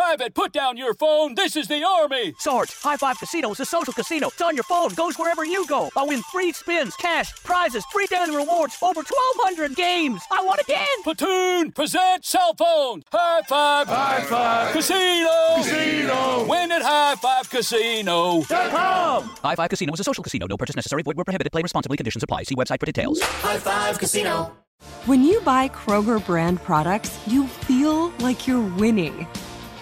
Private, put down your phone. This is the Army. Sarge, High Five Casino is a social casino. It's on your phone, goes wherever you go. I win free spins, cash, prizes, free daily rewards, over 1,200 games. I won again! Platoon, present cell phone. High Five. High Five. Casino. Casino. Win at High Five Casino. Com. High Five Casino is a social casino. No purchase necessary. Void where prohibited. Play responsibly. Conditions apply. See website for details. High Five Casino. When you buy Kroger brand products, you feel like you're winning.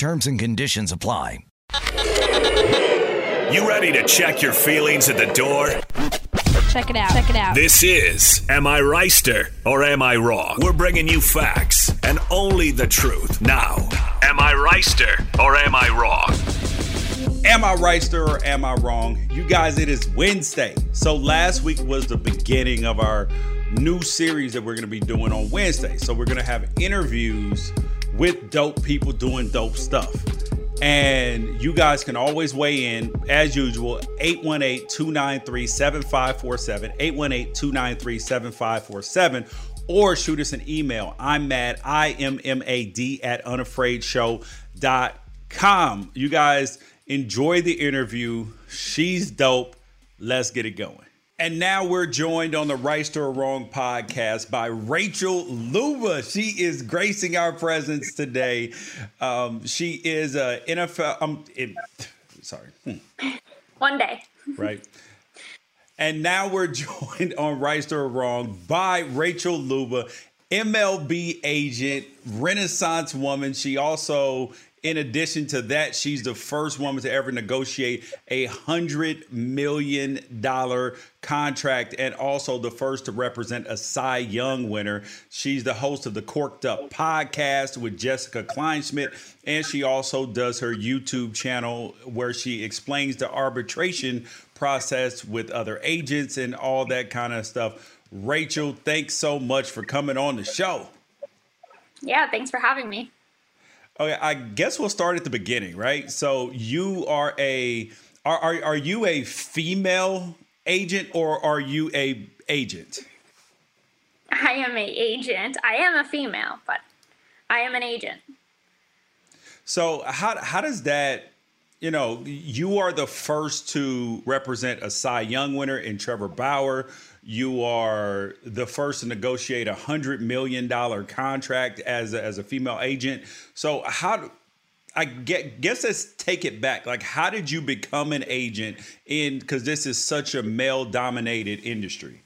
Terms and conditions apply. You ready to check your feelings at the door? Check it out. Check it out. This is Am I Reister or Am I Wrong? We're bringing you facts and only the truth. Now, Am I Reister or Am I Wrong? Am I Reister or am I wrong? You guys, it is Wednesday. So last week was the beginning of our new series that we're going to be doing on Wednesday. So we're going to have interviews with dope people doing dope stuff. And you guys can always weigh in as usual 818 293 7547, 818 293 7547, or shoot us an email. I'm mad, I M M A D at unafraidshow.com. You guys enjoy the interview. She's dope. Let's get it going. And now we're joined on the Right or Wrong podcast by Rachel Luba. She is gracing our presence today. Um, she is a NFL. Um, it, sorry. Hmm. One day. Right. And now we're joined on Right or Wrong by Rachel Luba, MLB agent, Renaissance woman. She also in addition to that, she's the first woman to ever negotiate a hundred million dollar contract and also the first to represent a Cy Young winner. She's the host of the Corked Up podcast with Jessica Kleinschmidt, and she also does her YouTube channel where she explains the arbitration process with other agents and all that kind of stuff. Rachel, thanks so much for coming on the show. Yeah, thanks for having me. Okay, I guess we'll start at the beginning, right? So you are a are are, are you a female agent or are you a agent? I am a agent. I am a female, but I am an agent. So how how does that you know, you are the first to represent a Cy Young winner in Trevor Bauer. You are the first to negotiate a hundred million dollar contract as a, as a female agent. So how? Do I get, guess let's take it back. Like, how did you become an agent in? Because this is such a male dominated industry.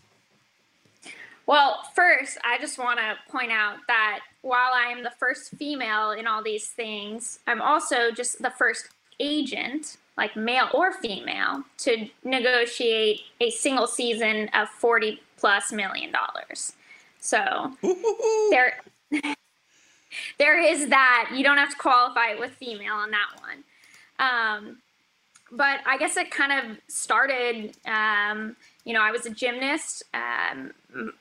Well, first, I just want to point out that while I am the first female in all these things, I'm also just the first agent like male or female, to negotiate a single season of 40 plus million dollars. So there there is that. You don't have to qualify it with female on that one. Um, but I guess it kind of started. Um, you know, I was a gymnast um,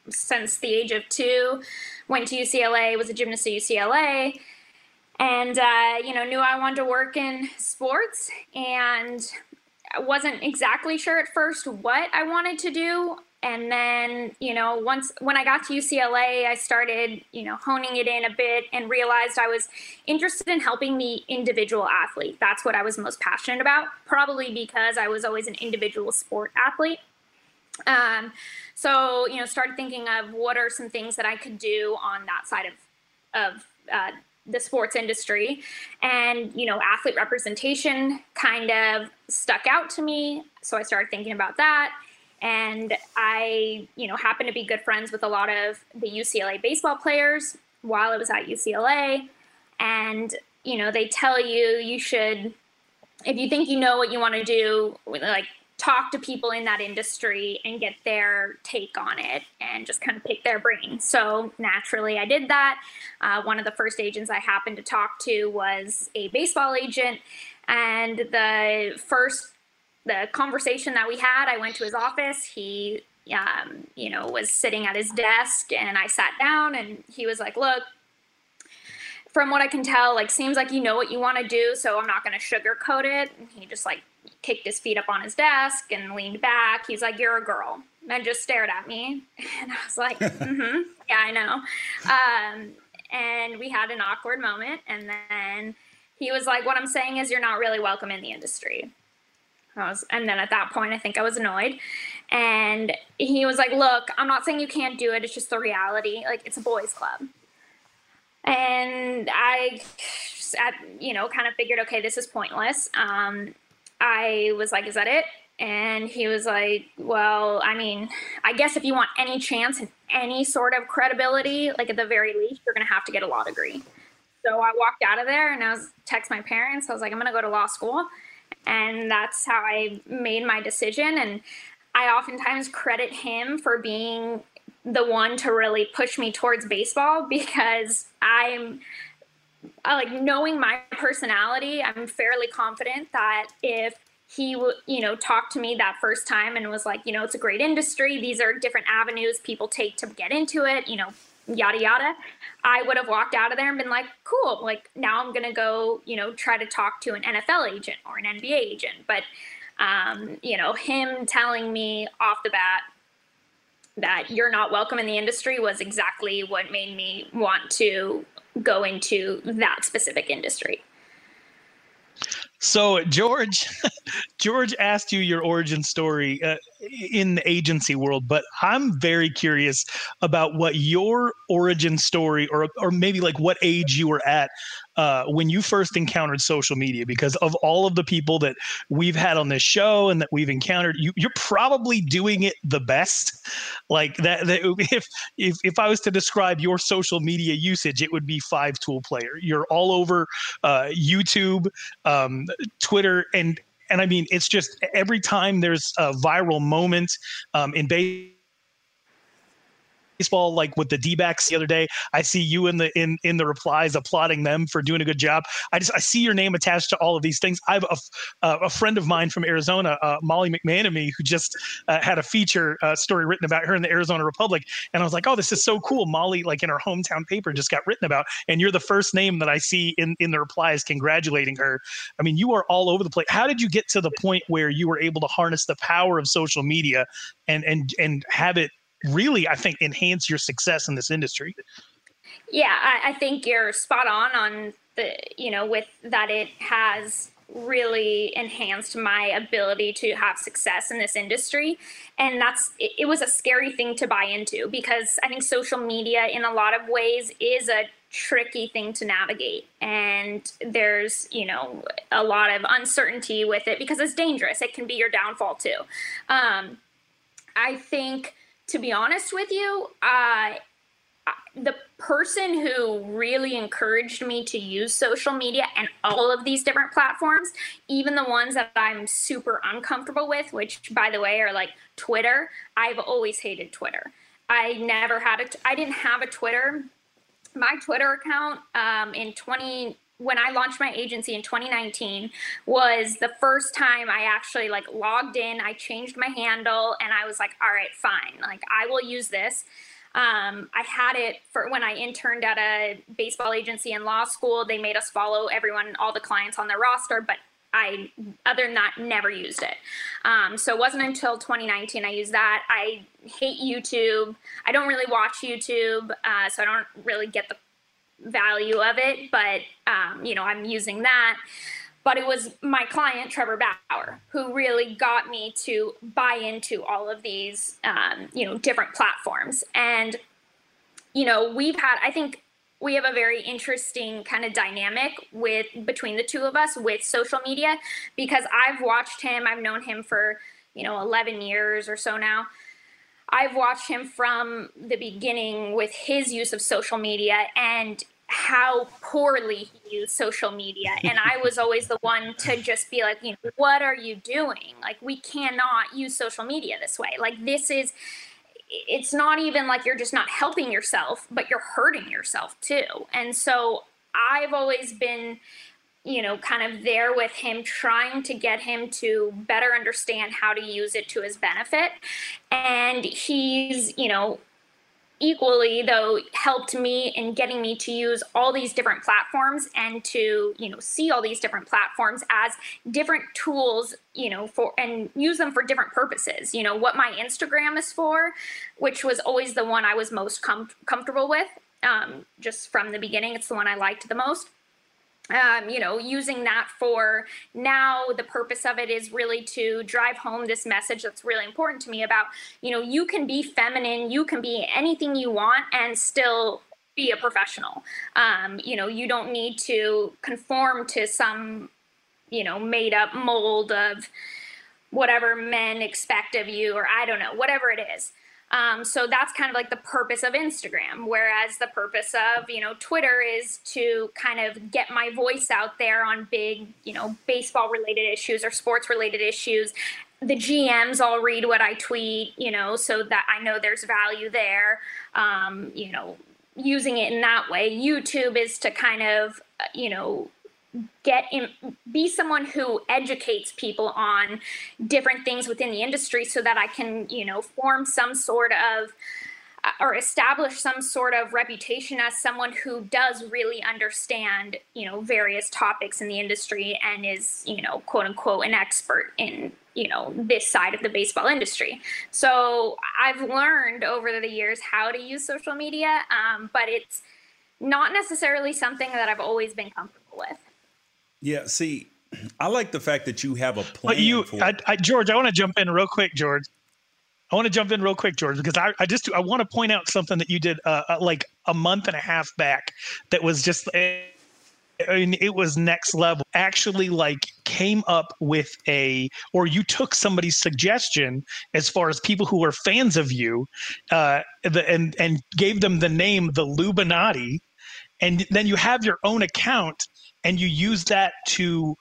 since the age of two. Went to UCLA. Was a gymnast at UCLA, and uh, you know knew I wanted to work in sports and I wasn't exactly sure at first what I wanted to do. And then you know once when i got to ucla i started you know honing it in a bit and realized i was interested in helping the individual athlete. That's what i was most passionate about probably because i was always an individual sport athlete. Um, so you know started thinking of what are some things that i could do on that side of of uh, the sports industry and you know athlete representation kind of stuck out to me so i started thinking about that and I, you know, happened to be good friends with a lot of the UCLA baseball players while I was at UCLA. And, you know, they tell you you should, if you think you know what you want to do, like talk to people in that industry and get their take on it and just kind of pick their brain. So naturally, I did that. Uh, one of the first agents I happened to talk to was a baseball agent. And the first the conversation that we had, I went to his office. He, um, you know, was sitting at his desk, and I sat down, and he was like, "Look, from what I can tell, like, seems like you know what you want to do, so I'm not going to sugarcoat it." And he just like kicked his feet up on his desk and leaned back. He's like, "You're a girl," and just stared at me, and I was like, "Mm-hmm, yeah, I know." Um, and we had an awkward moment, and then he was like, "What I'm saying is, you're not really welcome in the industry." I was, and then at that point, I think I was annoyed. And he was like, Look, I'm not saying you can't do it. It's just the reality. Like, it's a boys' club. And I, at, you know, kind of figured, okay, this is pointless. Um, I was like, Is that it? And he was like, Well, I mean, I guess if you want any chance and any sort of credibility, like at the very least, you're going to have to get a law degree. So I walked out of there and I was text my parents. I was like, I'm going to go to law school and that's how I made my decision. And I oftentimes credit him for being the one to really push me towards baseball because I'm Like knowing my personality. I'm fairly confident that if he would, you know, talked to me that first time and was like, you know, it's a great industry. These are different avenues people take to get into it. You know, yada yada i would have walked out of there and been like cool like now i'm gonna go you know try to talk to an nfl agent or an nba agent but um, you know him telling me off the bat that you're not welcome in the industry was exactly what made me want to go into that specific industry. So George, George asked you your origin story uh, in the agency world, but I'm very curious about what your origin story, or or maybe like what age you were at uh, when you first encountered social media. Because of all of the people that we've had on this show and that we've encountered, you, you're probably doing it the best. Like that, that if if if I was to describe your social media usage, it would be five tool player. You're all over uh, YouTube. Um, Twitter, and and I mean, it's just every time there's a viral moment um, in base baseball, like with the D backs the other day. I see you in the in in the replies applauding them for doing a good job. I just I see your name attached to all of these things. I have a, uh, a friend of mine from Arizona, uh, Molly McManamy, who just uh, had a feature uh, story written about her in the Arizona Republic, and I was like, oh, this is so cool. Molly, like in her hometown paper, just got written about, and you're the first name that I see in in the replies congratulating her. I mean, you are all over the place. How did you get to the point where you were able to harness the power of social media and and and have it really, I think, enhance your success in this industry. Yeah, I, I think you're spot on on the, you know, with that it has really enhanced my ability to have success in this industry. And that's it, it, was a scary thing to buy into because i think social media in a lot of ways is a tricky thing to navigate. And there's you know a lot of uncertainty with it because it's dangerous. It can be your downfall too. Um, i think to be honest with you, uh, the person who really encouraged me to use social media and all of these different platforms, even the ones that I'm super uncomfortable with, which by the way are like Twitter, I've always hated Twitter. I never had a, I didn't have a Twitter. My Twitter account um, in 20, when I launched my agency in 2019 was the first time I actually like logged in. I changed my handle and I was like, all right, fine. Like I will use this. Um, I had it for when I interned at a baseball agency in law school. They made us follow everyone, all the clients on their roster, but I, other than that, never used it. Um, so it wasn't until 2019 I used that. I hate YouTube. I don't really watch YouTube, uh, so I don't really get the value of it. But um, you know, I'm using that. But it was my client Trevor Bauer who really got me to buy into all of these, um, you know, different platforms. And you know, we've had. I think we have a very interesting kind of dynamic with between the two of us with social media because I've watched him, I've known him for, you know, 11 years or so now. I've watched him from the beginning with his use of social media and how poorly he used social media. And I was always the one to just be like, you know, what are you doing? Like, we cannot use social media this way. Like, this is it's not even like you're just not helping yourself, but you're hurting yourself too. And so I've always been, you know, kind of there with him, trying to get him to better understand how to use it to his benefit. And he's, you know, equally though helped me in getting me to use all these different platforms and to you know see all these different platforms as different tools you know for and use them for different purposes. You know what my instagram is for which was always the one i was most com- comfortable with um, just from the beginning it's the one i liked the most um, you know, using that for now, the purpose of it is really to drive home this message that's really important to me about, you know, you can be feminine, you can be anything you want and still be a professional. Um, you know, you don't need to conform to some, you know, made up mold of whatever men expect of you, or I don't know, whatever it is. Um, so that's kind of like the purpose of Instagram. Whereas the purpose of, you know, Twitter is to kind of get my voice out there on big, you know, baseball related issues or sports related issues. The GMs all read what I tweet, you know, so that I know there's value there. Um, you know, using it in that way. YouTube is to kind of, uh, you know, get in, be someone who educates people on different things within the industry so that I can, you know, form some sort of or establish some sort of reputation as someone who does really understand, you know, various topics in the industry and is, you know, quote unquote an expert in, you know, this side of the baseball industry. So I've learned over the years how to use social media, um, but it's not necessarily something that I've always been comfortable with. Yeah, see, I like the fact that you have a plan. But you, I, I, George, I want to jump in real quick, George. I want to jump in real quick, George, because I, I just I want to point out something that you did uh, uh like a month and a half back that was just. I mean, it was next level. Actually, like came up with a, or you took somebody's suggestion as far as people who were fans of you, uh, the, and and gave them the name the Lubanati, and then you have your own account and you use that to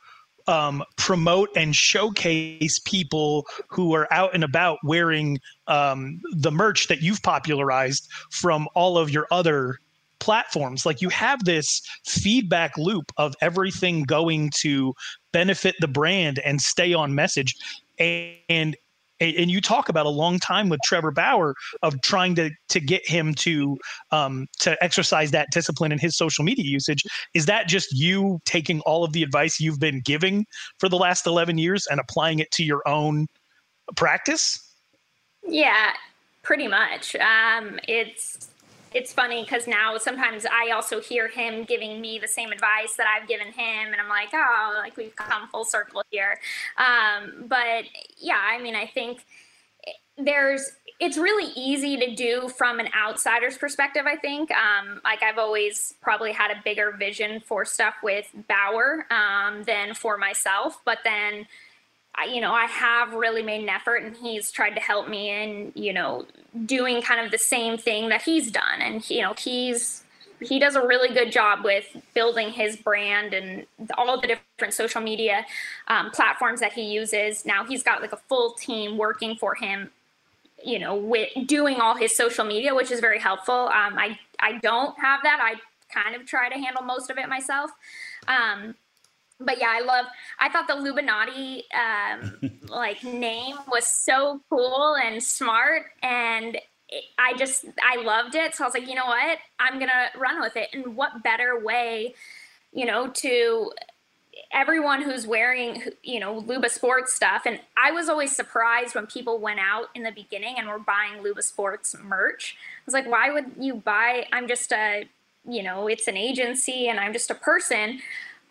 um, promote and showcase people who are out and about wearing um, the merch that you've popularized from all of your other platforms. Like you have this feedback loop of everything going to benefit the brand and stay on message. And and you talk about a long time with Trevor Bauer of trying to to get him to um, to exercise that discipline in his social media usage. Is that just you taking all of the advice you've been giving for the last eleven years and applying it to your own practice? Yeah, pretty much. Um, it's it's funny because now sometimes I also hear him giving me the same advice that I've given him, and I'm like, oh, like we've come full circle here. Um, but yeah, I mean, I think there's it's really easy to do from an outsider's perspective. I think, um, like I've always probably had a bigger vision for stuff with Bauer um, than for myself, but then you know, I have really made an effort and he's tried to help me in, you know, doing kind of the same thing that he's done. And, you know, he's, he does a really good job with building his brand and all the different social media um, platforms that he uses. Now he's got like a full team working for him, you know, with doing all his social media, which is very helpful. Um, I, I don't have that. I kind of try to handle most of it myself. Um, but yeah, I love. I thought the Lubanati um, like name was so cool and smart, and I just I loved it. So I was like, you know what? I'm gonna run with it. And what better way, you know, to everyone who's wearing you know luba sports stuff and i was always surprised when people went out in the beginning and were buying luba sports merch i was like why would you buy i'm just a you know it's an agency and i'm just a person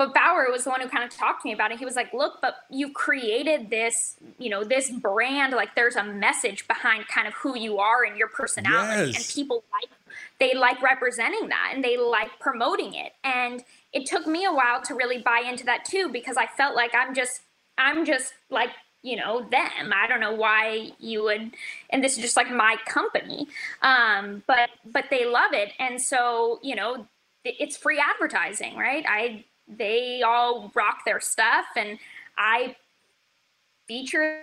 but Bauer was the one who kind of talked to me about it. He was like, "Look, but you created this, you know, this brand. Like, there's a message behind kind of who you are and your personality, yes. and people like they like representing that and they like promoting it. And it took me a while to really buy into that too because I felt like I'm just, I'm just like you know them i don't know why you would and this is just like my company um but but they love it and so you know it's free advertising right i they all rock their stuff and I feature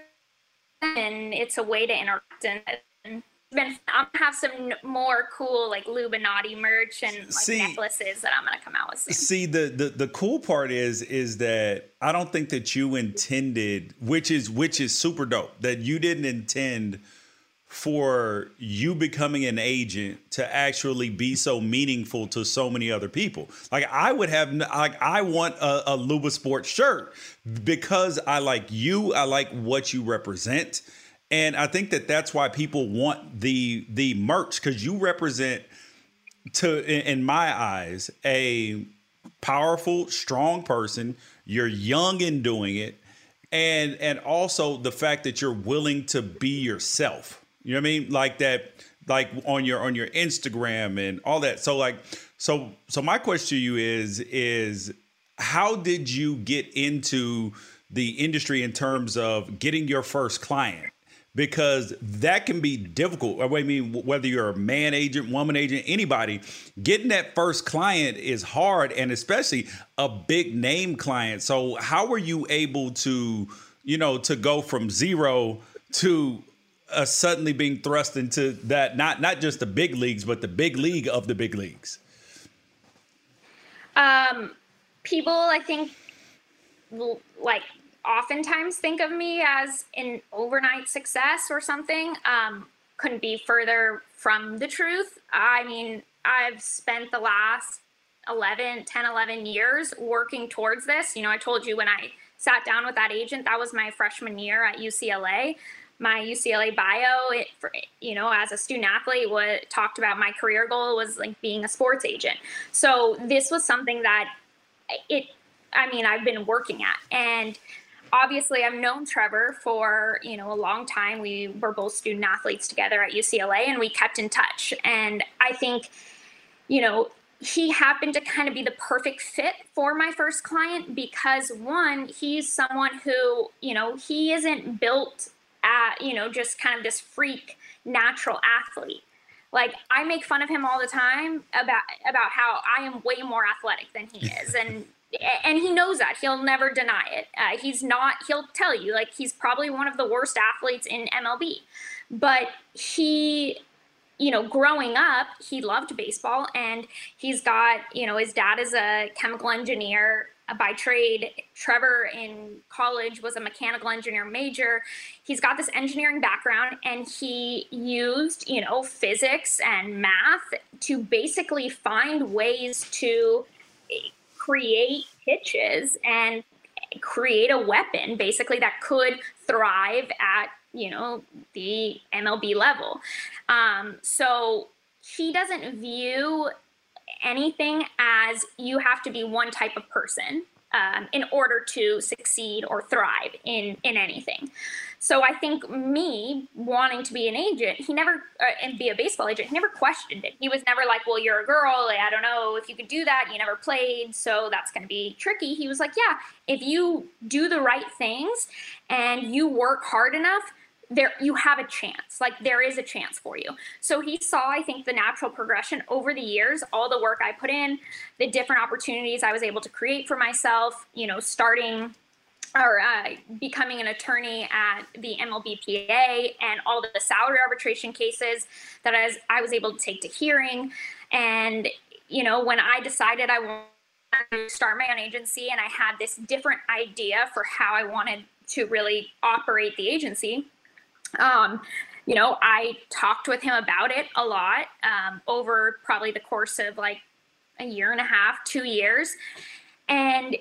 them and it's a way to interact and been I'm gonna have some more cool like Lubanati merch and like see, necklaces that I'm gonna come out with. Soon. See the, the the cool part is is that I don't think that you intended, which is which is super dope, that you didn't intend for you becoming an agent to actually be so meaningful to so many other people. Like I would have, like I want a, a Luba Sports shirt because I like you. I like what you represent, and I think that that's why people want the the merch because you represent, to in, in my eyes, a powerful, strong person. You're young in doing it, and and also the fact that you're willing to be yourself you know what I mean? Like that, like on your on your Instagram and all that. So like, so so my question to you is is how did you get into the industry in terms of getting your first client? Because that can be difficult. I mean, whether you're a man agent, woman agent, anybody, getting that first client is hard, and especially a big name client. So, how were you able to, you know, to go from zero to uh, suddenly being thrust into that not not just the big leagues, but the big league of the big leagues? Um, people, I think, like oftentimes think of me as an overnight success or something. Um, couldn't be further from the truth. I mean, I've spent the last 11, 10, 11 years working towards this. You know, I told you when I sat down with that agent, that was my freshman year at UCLA my UCLA bio, it, for, you know, as a student athlete, what talked about my career goal was like being a sports agent. So this was something that it, I mean, I've been working at, and obviously I've known Trevor for you know a long time. We were both student athletes together at UCLA, and we kept in touch. And I think, you know, he happened to kind of be the perfect fit for my first client because one, he's someone who, you know, he isn't built at, you know, just kind of this freak natural athlete. Like I make fun of him all the time about about how I am way more athletic than he is, and and he knows that he'll never deny it. Uh, he's not. He'll tell you like he's probably one of the worst athletes in MLB, but he you know, growing up, he loved baseball and he's got, you know, his dad is a chemical engineer by trade. Trevor in college was a mechanical engineer major. He's got this engineering background and he used, you know, physics and math to basically find ways to create pitches and create a weapon basically that could thrive at, you know, the MLB level. Um, so he doesn't view anything as you have to be one type of person um, in order to succeed or thrive in in anything. So I think me wanting to be an agent, he never uh, and be a baseball agent, he never questioned it. He was never like, "Well, you're a girl. I don't know if you could do that. You never played, so that's going to be tricky." He was like, "Yeah, if you do the right things and you work hard enough, there you have a chance like there is a chance for you so he saw i think the natural progression over the years all the work i put in the different opportunities i was able to create for myself you know starting or uh, becoming an attorney at the MLBPA and all the salary arbitration cases that I was, I was able to take to hearing. And, you know, when I decided I wanted to start my own agency and I had this different idea for how I wanted to really operate the agency, um, you know, I talked with him about it a lot um, over probably the course of like a year and a half, two years. And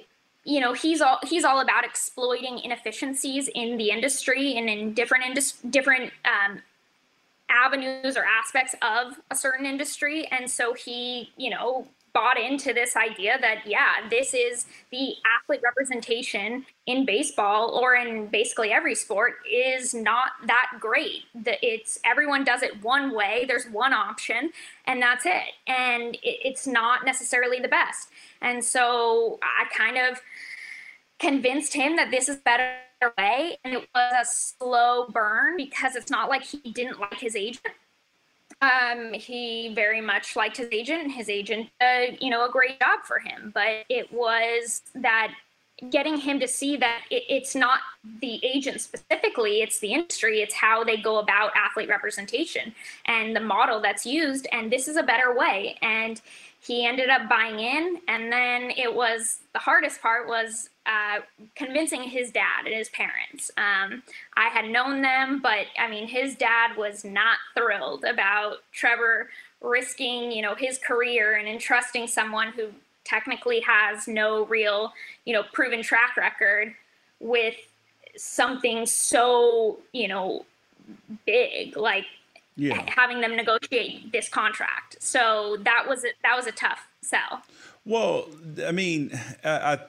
you know he's all he's all about exploiting inefficiencies in the industry and in different indus- different um, avenues or aspects of a certain industry and so he you know bought into this idea that yeah this is the athlete representation in baseball or in basically every sport is not that great. That it's everyone does it one way. There's one option and that's it. And it, it's not necessarily the best. And so i kind of convinced him that this is better way and it was a slow burn because it's not like he didn't like his agent um, he very much liked his agent. And his agent, you know, a great job for him. But it was that getting him to see that it, it's not the agent specifically, it's the industry, it's how they go about athlete representation and the model that's used. And this is a better way. And he ended up buying in. And then it was the hardest part was uh, convincing his dad and his parents. Um, I had known them, but I mean, his dad was not thrilled about Trevor risking, you know, his career and entrusting someone who technically has no real, you know, proven track record with something so, you know, big like yeah. having them negotiate this contract. So that was a, that was a tough sell. Well, I mean, I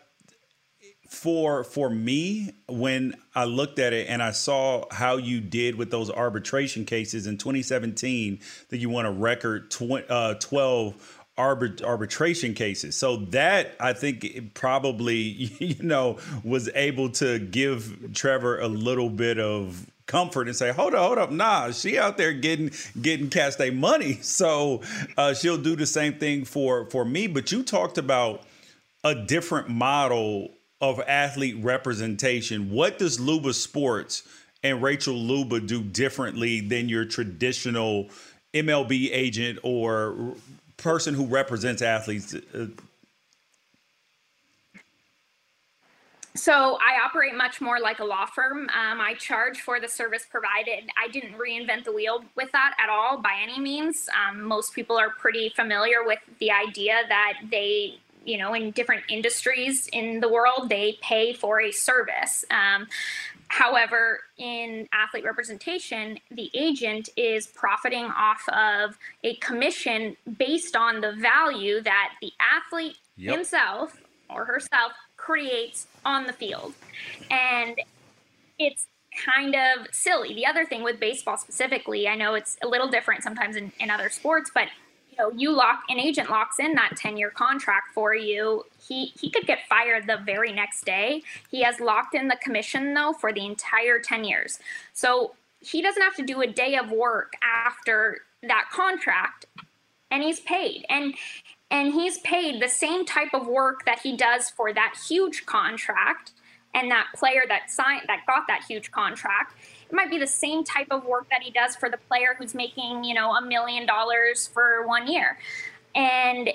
for for me when i looked at it and i saw how you did with those arbitration cases in 2017 that you won a record tw- uh, 12 arbit- arbitration cases so that i think probably you know was able to give trevor a little bit of comfort and say, hold up, hold up, nah, she out there getting getting cast a money, so uh, she'll do the same thing for for me. But you talked about a different model of athlete representation. What does Luba Sports and Rachel Luba do differently than your traditional MLB agent or person who represents athletes? So I operate much more like a law firm. Um, I charge for the service provided. I didn't reinvent the wheel with that at all by any means. Um, most people are pretty familiar with the idea that they you know, in different industries in the world, they pay for a service. Um, however, in athlete representation, the agent is profiting off of a commission based on the value that the athlete yep. himself or herself creates on the field. And it's kind of silly. The other thing with baseball specifically, I know it's a little different sometimes in, in other sports, but you know, you lock an agent locks in that 10 year contract for you. He he could get fired the very next day. He has locked in the commission though for the entire 10 years. So he doesn't have to do a day of work after that contract and he's paid. And and he's paid the same type of work that he does for that huge contract and that player that signed that got that huge contract it might be the same type of work that he does for the player who's making, you know, a million dollars for one year. And,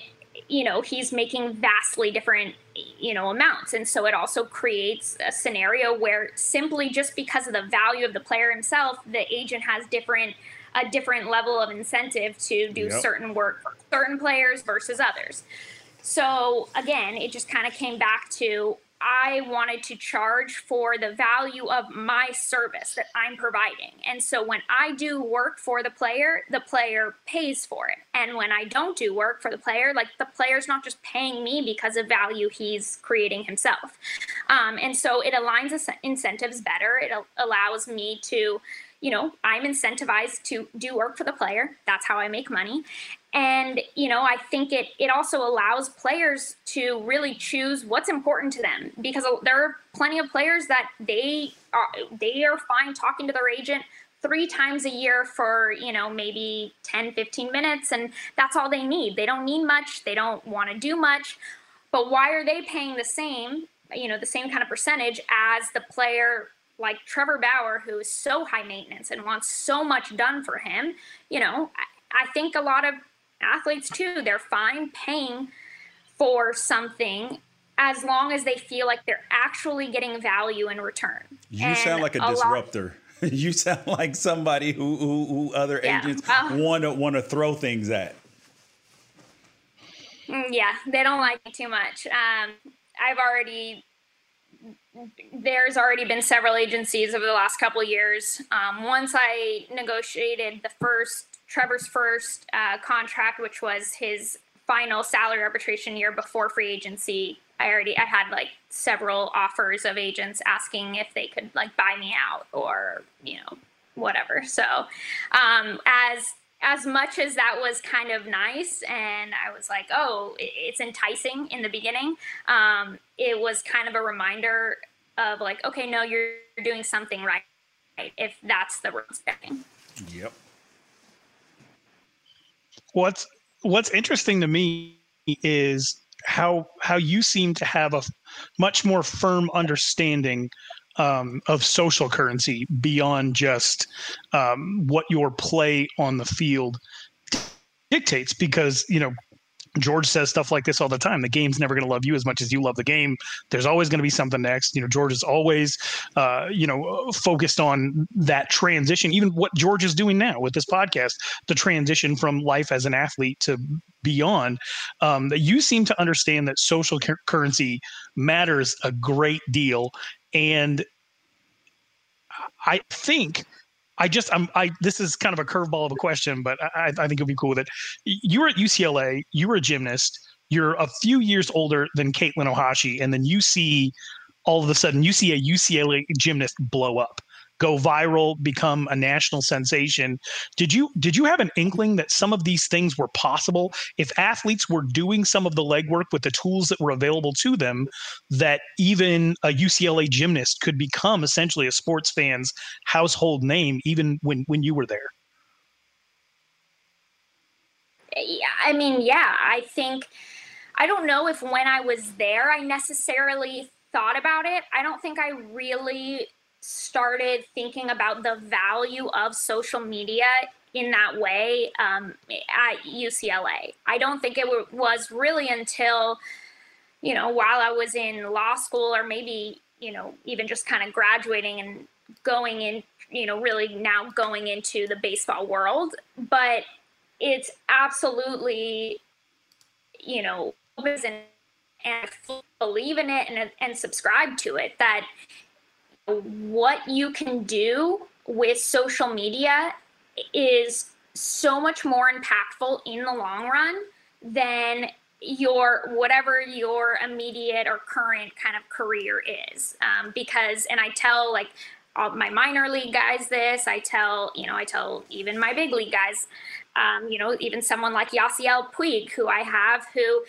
you know, he's making vastly different, you know, amounts. And so it also creates a scenario where simply just because of the value of the player himself, the agent has different a different level of incentive to do yep. certain work for certain players versus others. So again, it just kind of came back to I wanted to charge for the value of my service that I'm providing. And so when I do work for the player, the player pays for it. And when I don't do work for the player, like the player's not just paying me because of value he's creating himself. Um, and so it aligns incentives better. It allows me to you know, I'm incentivized to do work for the player. That's how I make money. And, you know, I think it, it also allows players to really choose what's important to them because there are plenty of players that they are, they are fine talking to their agent three times a year for, you know, maybe 10, 15 minutes. And that's all they need. They don't need much. They don't want to do much. But why are they paying the same, you know, the same kind of percentage as the player like Trevor Bauer, who is so high maintenance and wants so much done for him, you know, I, I think a lot of athletes too, they're fine paying for something as long as they feel like they're actually getting value in return. You and sound like a, a disruptor. you sound like somebody who who, who other Yeah. agents want to want to throw things at. Mm, Yeah, they don't like me too much. Um, I've already there's already been several agencies over the last couple of years. Um, once I negotiated the first Trevor's first uh, contract, which was his final salary arbitration year before free agency. I already I had like several offers of agents asking if they could like buy me out or you know whatever. So um, as as much as that was kind of nice and I was like, oh, it's enticing in the beginning, um, it was kind of a reminder of like, okay, no, you're doing something right if that's the road setting. Yep. What's What's interesting to me is how how you seem to have a much more firm understanding um, of social currency beyond just um, what your play on the field dictates. Because you know George says stuff like this all the time. The game's never going to love you as much as you love the game. There's always going to be something next. You know, George is always, uh, you know, focused on that transition. Even what George is doing now with this podcast, the transition from life as an athlete to beyond. Um, that you seem to understand that social cur- currency matters a great deal, and I think I just I'm I this is kind of a curveball of a question, but I, I think you'll be cool with it. You were at UCLA, you were a gymnast, you're a few years older than Katelyn Ohashi, and then you see all of a sudden you see a UCLA gymnast blow up, go viral, become a national sensation. Did you did you have an inkling that some of these things were possible if athletes were doing some of the legwork with the tools that were available to them that even a UCLA gymnast could become essentially a sports fan's household name even when when you were there? I mean, yeah, I think I don't know if when I was there I necessarily thought about it. I don't think I really started thinking about the value of social media in that way um, at UCLA. I don't think it w- was really until, you know, while I was in law school or maybe, you know, even just kind of graduating and going in, you know, really now going into the baseball world. But it's absolutely, you know, and, believe in it and, and subscribe to it that what you can do with social media is so much more impactful in the long run than your whatever your immediate or current kind of career is. Um, because and i tell like all my minor league guys this i tell you know i tell even my big league guys um, you know even someone like yasiel puig who i have who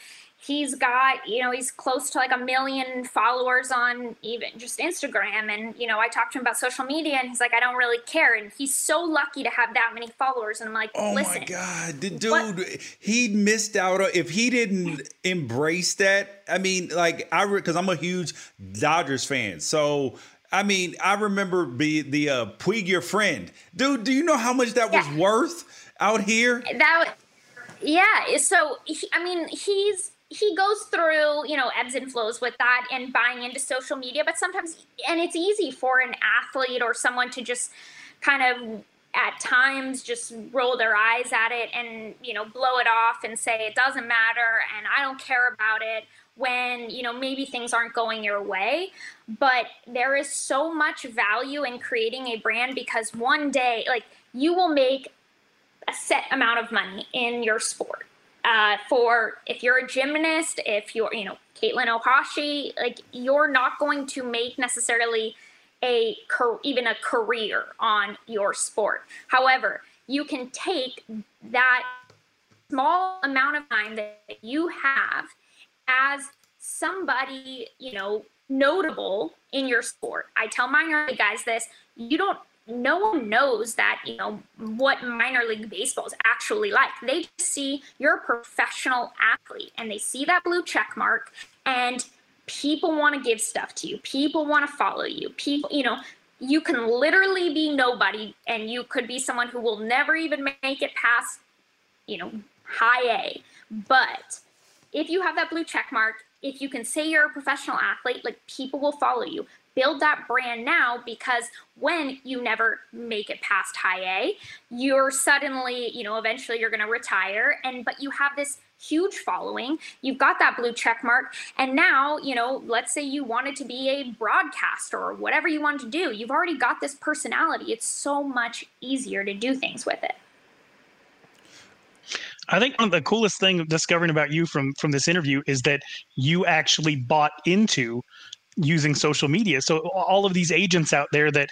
he's got you know he's close to like a million followers on even just instagram and you know i talked to him about social media and he's like i don't really care and he's so lucky to have that many followers and i'm like Oh listen my God, the dude, What- he missed out. on If he didn't embrace that, I mean, like I, because I'm a huge Dodgers fan, so. I mean, I remember be the uh, Puig your friend, dude. Do you know how much that was worth out here? that yeah so he, i mean he's he goes through you know ebbs and flows with that and buying into social media but sometimes and it's easy for an athlete or someone to just kind of at times just roll their eyes at it and you know blow it off and say it doesn't matter and i don't care about it when you know maybe things aren't going your way but there is so much value in creating a brand because one day like you will make a set amount of money in your sport. Uh, for if you're a gymnast, if you're, you know, Katelyn Ohashi, like you're not going to make necessarily a even a career on your sport. However, you can take that small amount of time that you have as somebody, you know, notable in your sport. I tell my guys this, you don't no one knows that, you know, what minor league baseball is actually like. They just see you're a professional athlete and they see that blue check mark and people want to give stuff to you. People want to follow you. People, you know, you can literally be nobody and you could be someone who will never even make it past, you know, high A. But if you have that blue check mark, if you can say you're a professional athlete, like people will follow you. Build that brand now because when you never make it past high A, you're suddenly, you know, eventually you're going to retire and but you have this huge following. You've got that blue check mark. And now, you know, let's say you wanted to be a broadcaster or whatever you want to do. You've already got this personality. It's so much easier to do things with it. I think one of the coolest thing discovering about you from from this interview is that you actually bought into using social media. So all of these agents out there that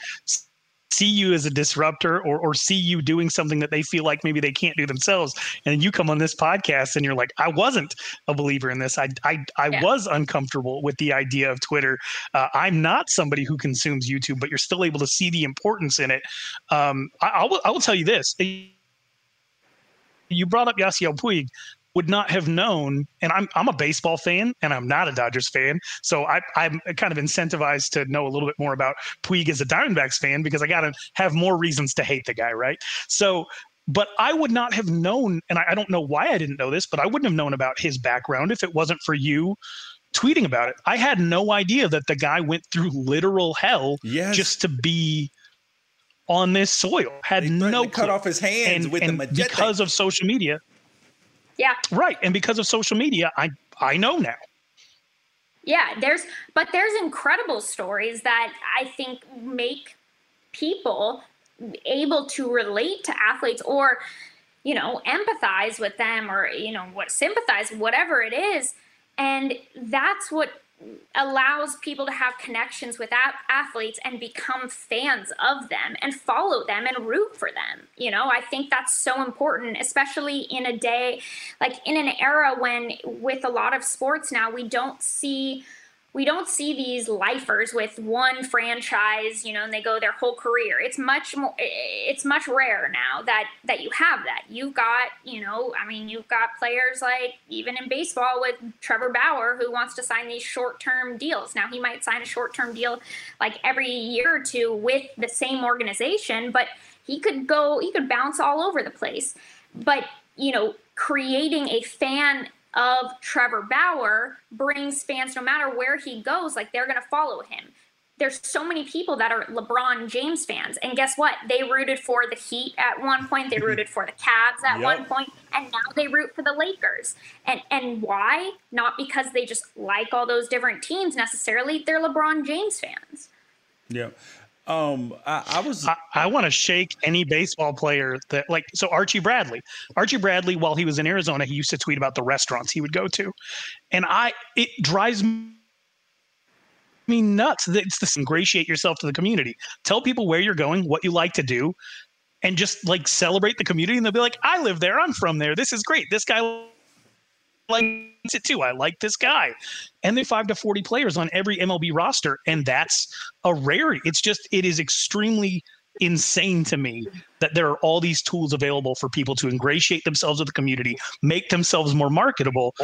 see you as a disruptor or, or see you doing something that they feel like maybe they can't do themselves and you come on this podcast and you're like i wasn't a believer in this. I i, I yeah. was uncomfortable with the idea of twitter. Uh, i'm not somebody who consumes youtube but you're still able to see the importance in it. Um, I, I, will, I will tell you this. You brought up Yasiel Puig would not have known. And I'm I'm a baseball fan, and I'm not a Dodgers fan, so I, I'm kind of incentivized to know a little bit more about Puig as a Diamondbacks fan because I got to have more reasons to hate the guy, right? So. But I would not have known, and I, I don't know why I didn't know this, but I wouldn't have known about his background if it wasn't for you tweeting about it. I had no idea that the guy went through literal hell yes. just to be on this soil. Had no cut off his hands and, with and the because of social media. Yeah. Right. And because of social media, I I know now. Yeah, there's but there's incredible stories that I think make people able to relate to athletes or you know empathize with them or you know what sympathize whatever it is and that's what allows people to have connections with athletes and become fans of them and follow them and root for them. You know, I think that's so important, especially in a day like in an era when, with a lot of sports now, we don't see we don't see these lifers with one franchise, you know, and they go their whole career. It's much more it's much rarer now that that you have that. You've got, you know, I mean, you've got players like even in baseball with Trevor Bauer who wants to sign these short-term deals. Now he might sign a short-term deal like every year or two with the same organization, but he could go he could bounce all over the place. But, you know, creating a fan of Trevor Bauer brings fans, no matter where he goes, like they're going to follow him. There's so many people that are LeBron James fans. And guess what? They rooted for the Heat at one point. They rooted for the Cavs at yep. one point, and now they root for the Lakers. And and why? Not because they just like all those different teams necessarily. They're LeBron James fans. Yeah. Um, I, I was. I, I want to shake any baseball player that like. So Archie Bradley, Archie Bradley, while he was in Arizona, he used to tweet about the restaurants he would go to, and I it drives me nuts. It's to ingratiate yourself to the community. Tell people where you're going, what you like to do, and just like celebrate the community. And they'll be like, "I live there. I'm from there. This is great. This guy likes it too. I like this guy. And they five to 40 players on every MLB roster. And that's a rarity. It's just, it is extremely insane to me that there are all these tools available for people to ingratiate themselves with the community, make themselves more marketable,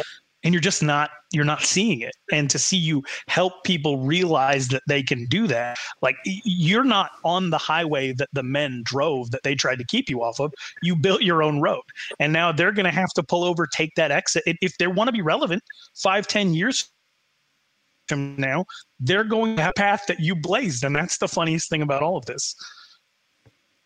and you're just not you're not seeing it. And to see you help people realize that they can do that like you're not on the highway that the men drove that they tried to keep you off of. You built your own road. And now they're going to have to pull over take that exit. If they want to be relevant five ten years from now they're going to have a path that you blazed. And that's the funniest thing about all of this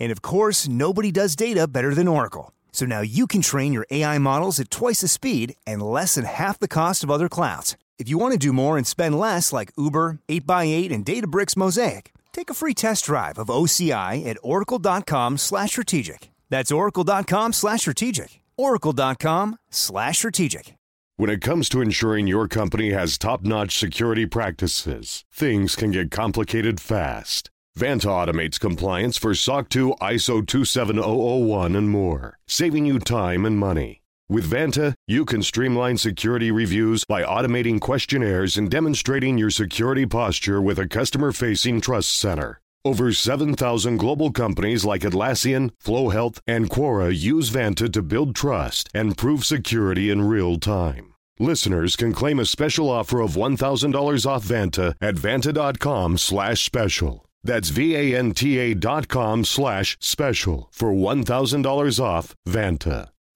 and of course, nobody does data better than Oracle. So now you can train your AI models at twice the speed and less than half the cost of other clouds. If you want to do more and spend less like Uber, 8x8, and Databricks Mosaic, take a free test drive of OCI at oracle.com slash strategic. That's oracle.com slash strategic. oracle.com slash strategic. When it comes to ensuring your company has top-notch security practices, things can get complicated fast. Vanta automates compliance for SOC 2, ISO 27001, and more, saving you time and money. With Vanta, you can streamline security reviews by automating questionnaires and demonstrating your security posture with a customer facing trust center. Over 7,000 global companies like Atlassian, Flow Health, and Quora use Vanta to build trust and prove security in real time. Listeners can claim a special offer of $1,000 off Vanta at vanta.com slash special. That's V-A-N-T-A dot com slash special for $1,000 off Vanta.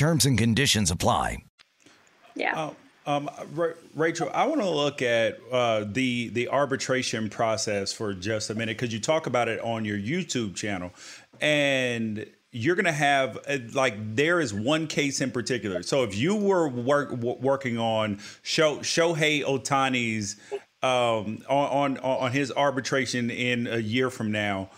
Terms and conditions apply. Yeah. Um, Ra- Rachel, I want to look at uh, the the arbitration process for just a minute because you talk about it on your YouTube channel, and you're going to have uh, like there is one case in particular. So if you were work, w- working on Sho, Shohei Ohtani's um, on, on on his arbitration in a year from now,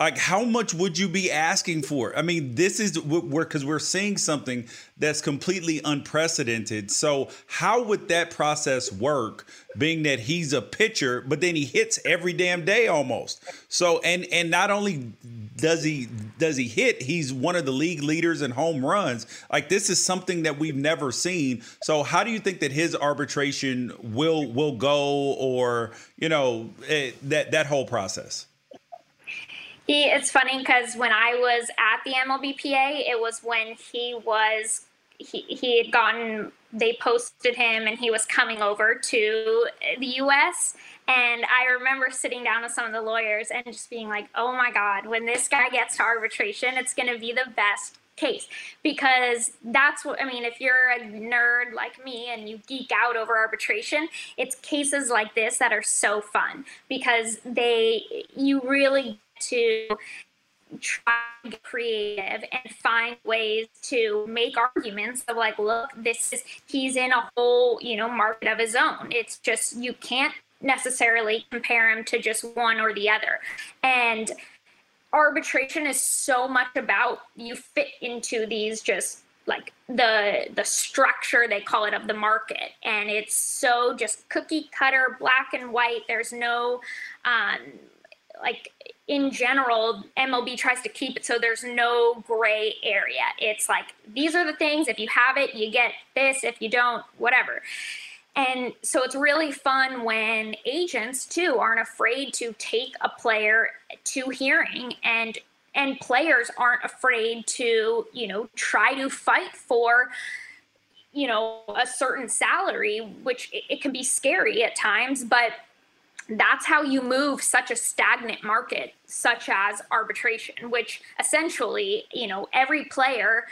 like how much would you be asking for? I mean this is we're because we're seeing something that's completely unprecedented. So how would that process work being that he's a pitcher but then he hits every damn day almost? So and and not only does he does he hit he's one of the league leaders in home runs. Like this is something that we've never seen. So how do you think that his arbitration will will go or you know eh, that that whole process He, it's funny because when I was at the MLBPA, it was when he was he he had gotten they posted him and he was coming over to the U.S. And I remember sitting down with some of the lawyers and just being like, "Oh my God, when this guy gets to arbitration, it's going to be the best case because that's what I mean. If you're a nerd like me and you geek out over arbitration, it's cases like this that are so fun because they you really to try to get creative and find ways to make arguments of like look this is he's in a whole you know market of his own. It's just you can't necessarily compare him to just one or the other. And arbitration is so much about you fit into these just like the the structure they call it of the market. And it's so just cookie cutter black and white. There's no um like in general mlb tries to keep it so there's no gray area. It's like these are the things if you have it you get this if you don't whatever. And so it's really fun when agents too aren't afraid to take a player to hearing and and players aren't afraid to, you know, try to fight for you know, a certain salary, which it, it can be scary at times, but that's how you move such a stagnant market such as arbitration which essentially you know every player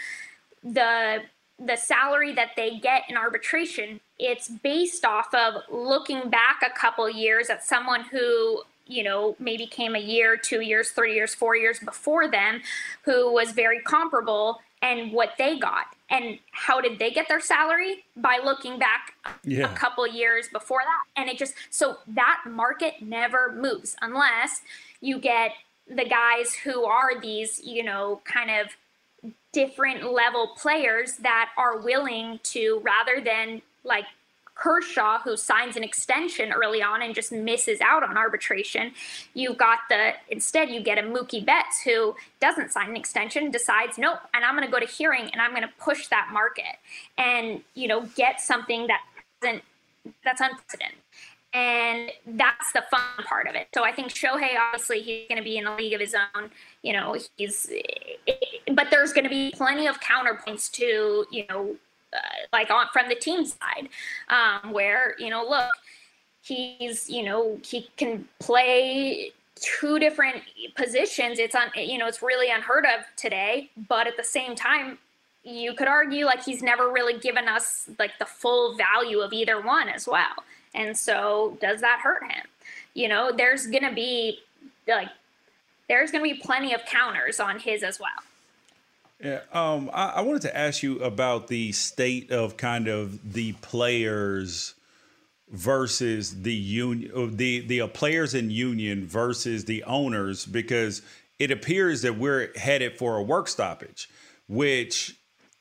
the the salary that they get in arbitration it's based off of looking back a couple years at someone who you know maybe came a year two years three years four years before them who was very comparable and what they got and how did they get their salary by looking back yeah. a couple years before that and it just so that market never moves unless you get the guys who are these you know kind of different level players that are willing to rather than like Kershaw, who signs an extension early on and just misses out on arbitration. You've got the, instead, you get a Mookie Betts who doesn't sign an extension, decides, nope, and I'm going to go to hearing and I'm going to push that market and, you know, get something that isn't, that's unprecedented. And that's the fun part of it. So I think Shohei, obviously, he's going to be in a league of his own. You know, he's, but there's going to be plenty of counterpoints to, you know, like on from the team side, um, where you know, look, he's you know he can play two different positions. It's on you know it's really unheard of today but at the same time you could argue like he's never really given us like the full value of either one as well. And so does that hurt him? You know there's gonna be like there's gonna be plenty of counters on his as well yeah, um, I, I wanted to ask you about the state of kind of the players versus the union, the the uh, players in union versus the owners, because it appears that we're headed for a work stoppage, which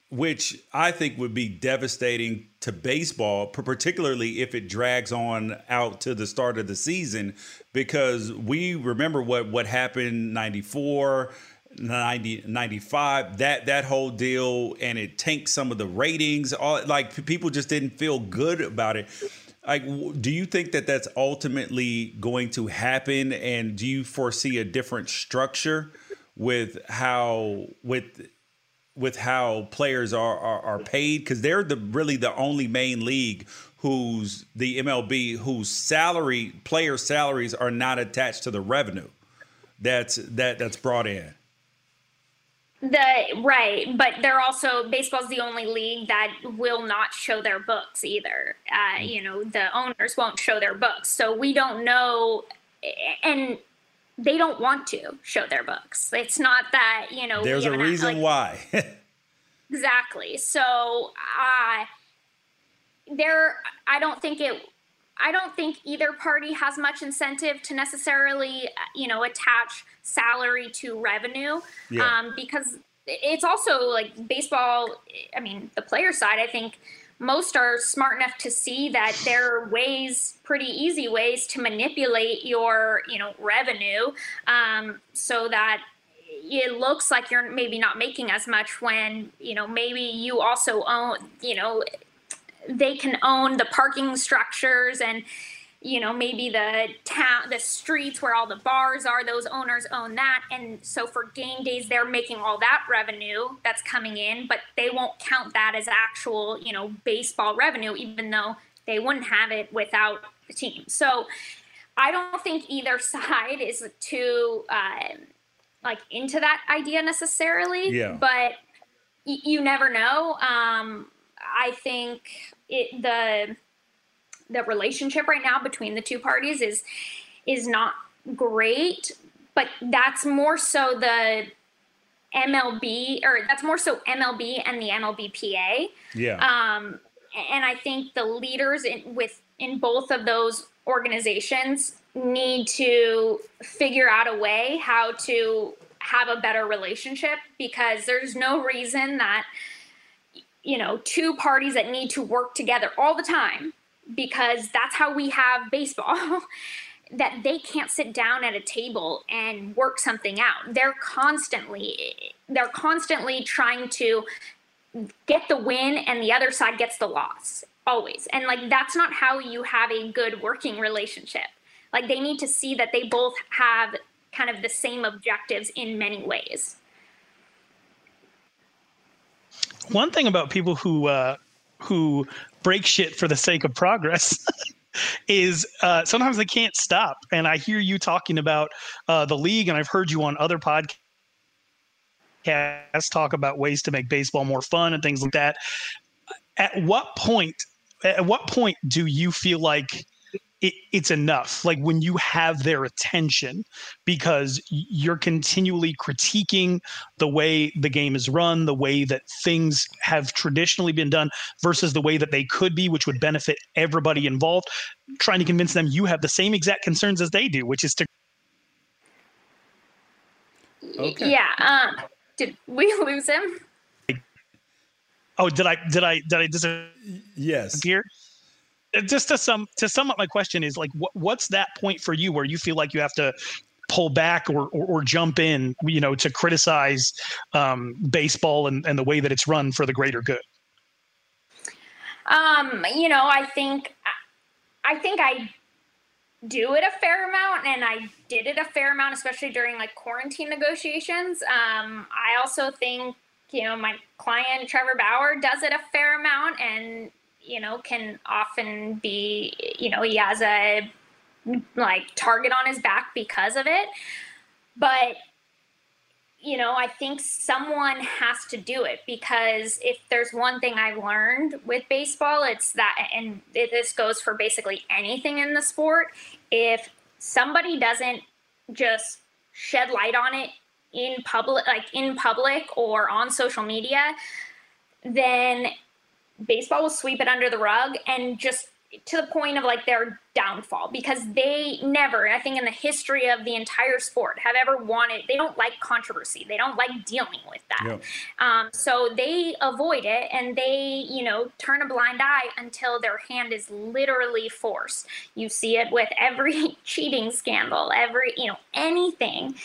which I think would be devastating to baseball, particularly if it drags on out to the start of the season, because we remember what what happened '94 90, 95 that that whole deal and it tanked some of the ratings all like people just didn't feel good about it. Like do you think that that's ultimately going to happen? And do you foresee a different structure with how with with how players are are, are paid? Because they're the really the only main league whose the MLB whose salary player salaries are not attached to the revenue that's that that's brought in the right, but they're also baseball's the only league that will not show their books either. Uh, mm. you know, the owners won't show their books, so we don't know, and they don't want to show their books. It's not that you know. There's a reason like, why. exactly. So, uh, there, I don't think it. I don't think either party has much incentive to necessarily, you know, attach salary to revenue yeah. um, because it's also like baseball i mean the player side i think most are smart enough to see that there are ways pretty easy ways to manipulate your you know revenue um, so that it looks like you're maybe not making as much when you know maybe you also own you know they can own the parking structures and you know maybe the town the streets where all the bars are those owners own that. And so for game days they're making all that revenue that's coming in but they won't count that as actual you know baseball revenue even though they wouldn't have it without the team. So i don't think either side is too uh, like into that idea necessarily yeah. but y- you never know. Um, i think it the the relationship right now between the two parties is is not great but that's more so the MLB or that's more so MLB and the MLBPA. Yeah. Um, and I think the leaders in with in both of those organizations need to figure out a way how to have a better relationship because there's no reason that you know two parties that need to work together all the time because that's how we have baseball. that they can't sit down at a table and work something out. They're constantly they're constantly trying to get the win and the other side gets the loss always. And like that's not how you have a good working relationship. Like they need to see that they both have kind of the same objectives in many ways. One thing about people who uh, who break shit for the sake of progress is uh, sometimes they can't stop. And I hear you talking about uh, the league, and I've heard you on other podcasts talk about ways to make baseball more fun and things like that. At what point? At what point do you feel like it, it's enough like when you have their attention because you're continually critiquing the way the game is run the way that things have traditionally been done versus the way that they could be which would benefit everybody involved trying to convince them you have the same exact concerns as they do which is to okay. yeah um did we lose him? Oh did i did i did i disappear yes. here just to sum to sum up my question is like what, what's that point for you where you feel like you have to pull back or, or, or jump in you know to criticize um, baseball and, and the way that it's run for the greater good? Um you know i think i think i do it a fair amount and i did it a fair amount especially during like quarantine negotiations. Um i also think you know my client trevor bauer does it a fair amount and you know, can often be, you know, he has a like target on his back because of it. But you know, I think someone has to do it because if there's one thing I learned with baseball, it's that, and this goes for basically anything in the sport. If somebody doesn't just shed light on it in public, like in public or on social media, then baseball will sweep it under the rug and just to the point of like their downfall because they never i think in the history of the entire sport have ever wanted they don't like controversy. They don't like dealing with that. Yep. um, so they avoid it and they you know turn a blind eye until their hand is literally forced. You see it with every cheating scandal every you know anything.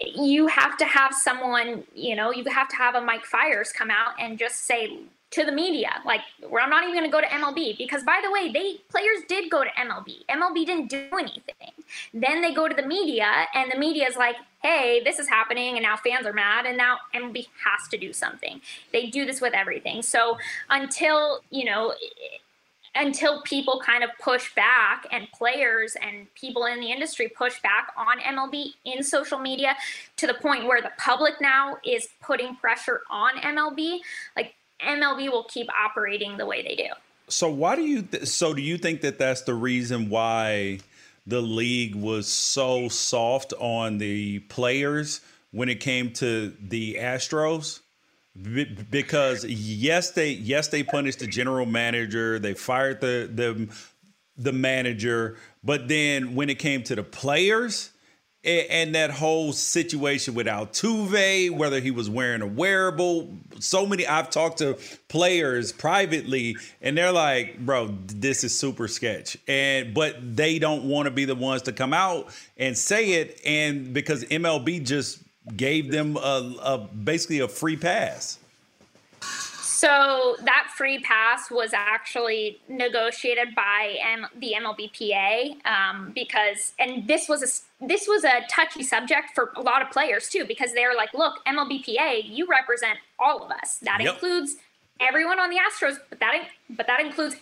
You have to have someone you know you have to have a mike Fiers come out and just say to the media. Like, I'm not even going to go to MLB because, by the way, they players did go to MLB. MLB didn't do anything. Then they go to the media, and the media is like, "Hey, this is happening," and now fans are mad, and now MLB has to do something. They do this with everything. So until you know. Until people kind of push back and players and people in the industry push back on MLB in social media to the point where the public now is putting pressure on MLB, like MLB will keep operating the way they do. So why do you th- so do you think that that's the reason why the league was so soft on the players when it came to the Astros? Because yes they yes they punished the general manager, they fired the the the manager, but then when it came to the players, and that whole situation with Altuve, whether he was wearing a wearable, so many I've talked to players privately, and they're like, "Bro, this is super sketch," and but they don't want to be the ones to come out and say it, and because MLB just gave them a, a basically a free pass. So that free pass was actually negotiated by M- the MLBPA um, because, and this was a this was a touchy subject for a lot of players too because they're like, look, MLBPA, you represent all of us. That yep. includes everyone on the Astros, but that but that includes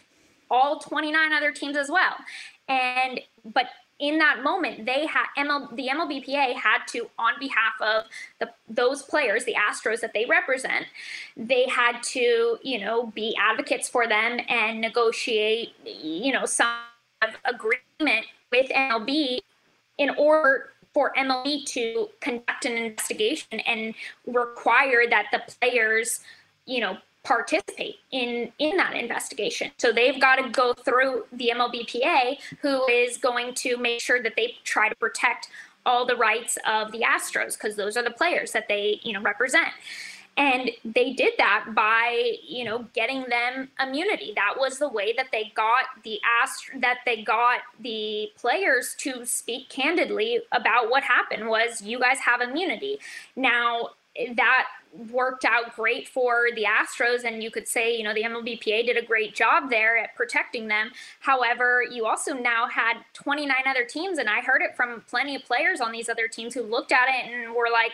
all 29 other teams as well. And but in that moment, they had ML, the MLBPA had to, on behalf of the, those players, the Astros that they represent, they had to, you know, be advocates for them and negotiate, you know, some agreement with MLB in order for MLB to conduct an investigation and require that the players, you know, participate in in that investigation. So they've got to go through the MLBPA, who is going to make sure that they try to protect all the rights of the Astros because those are the players that they you know represent. And they did that by, you know, getting them immunity. That was the way that they got the ast- that they got the players to speak candidly about what happened was you guys have immunity. Now, that worked out great for the Astros, and you could say, you know, the MLBPA did a great job there at protecting them. However, you also now had 29 other teams, and I heard it from plenty of players on these other teams who looked at it and were like,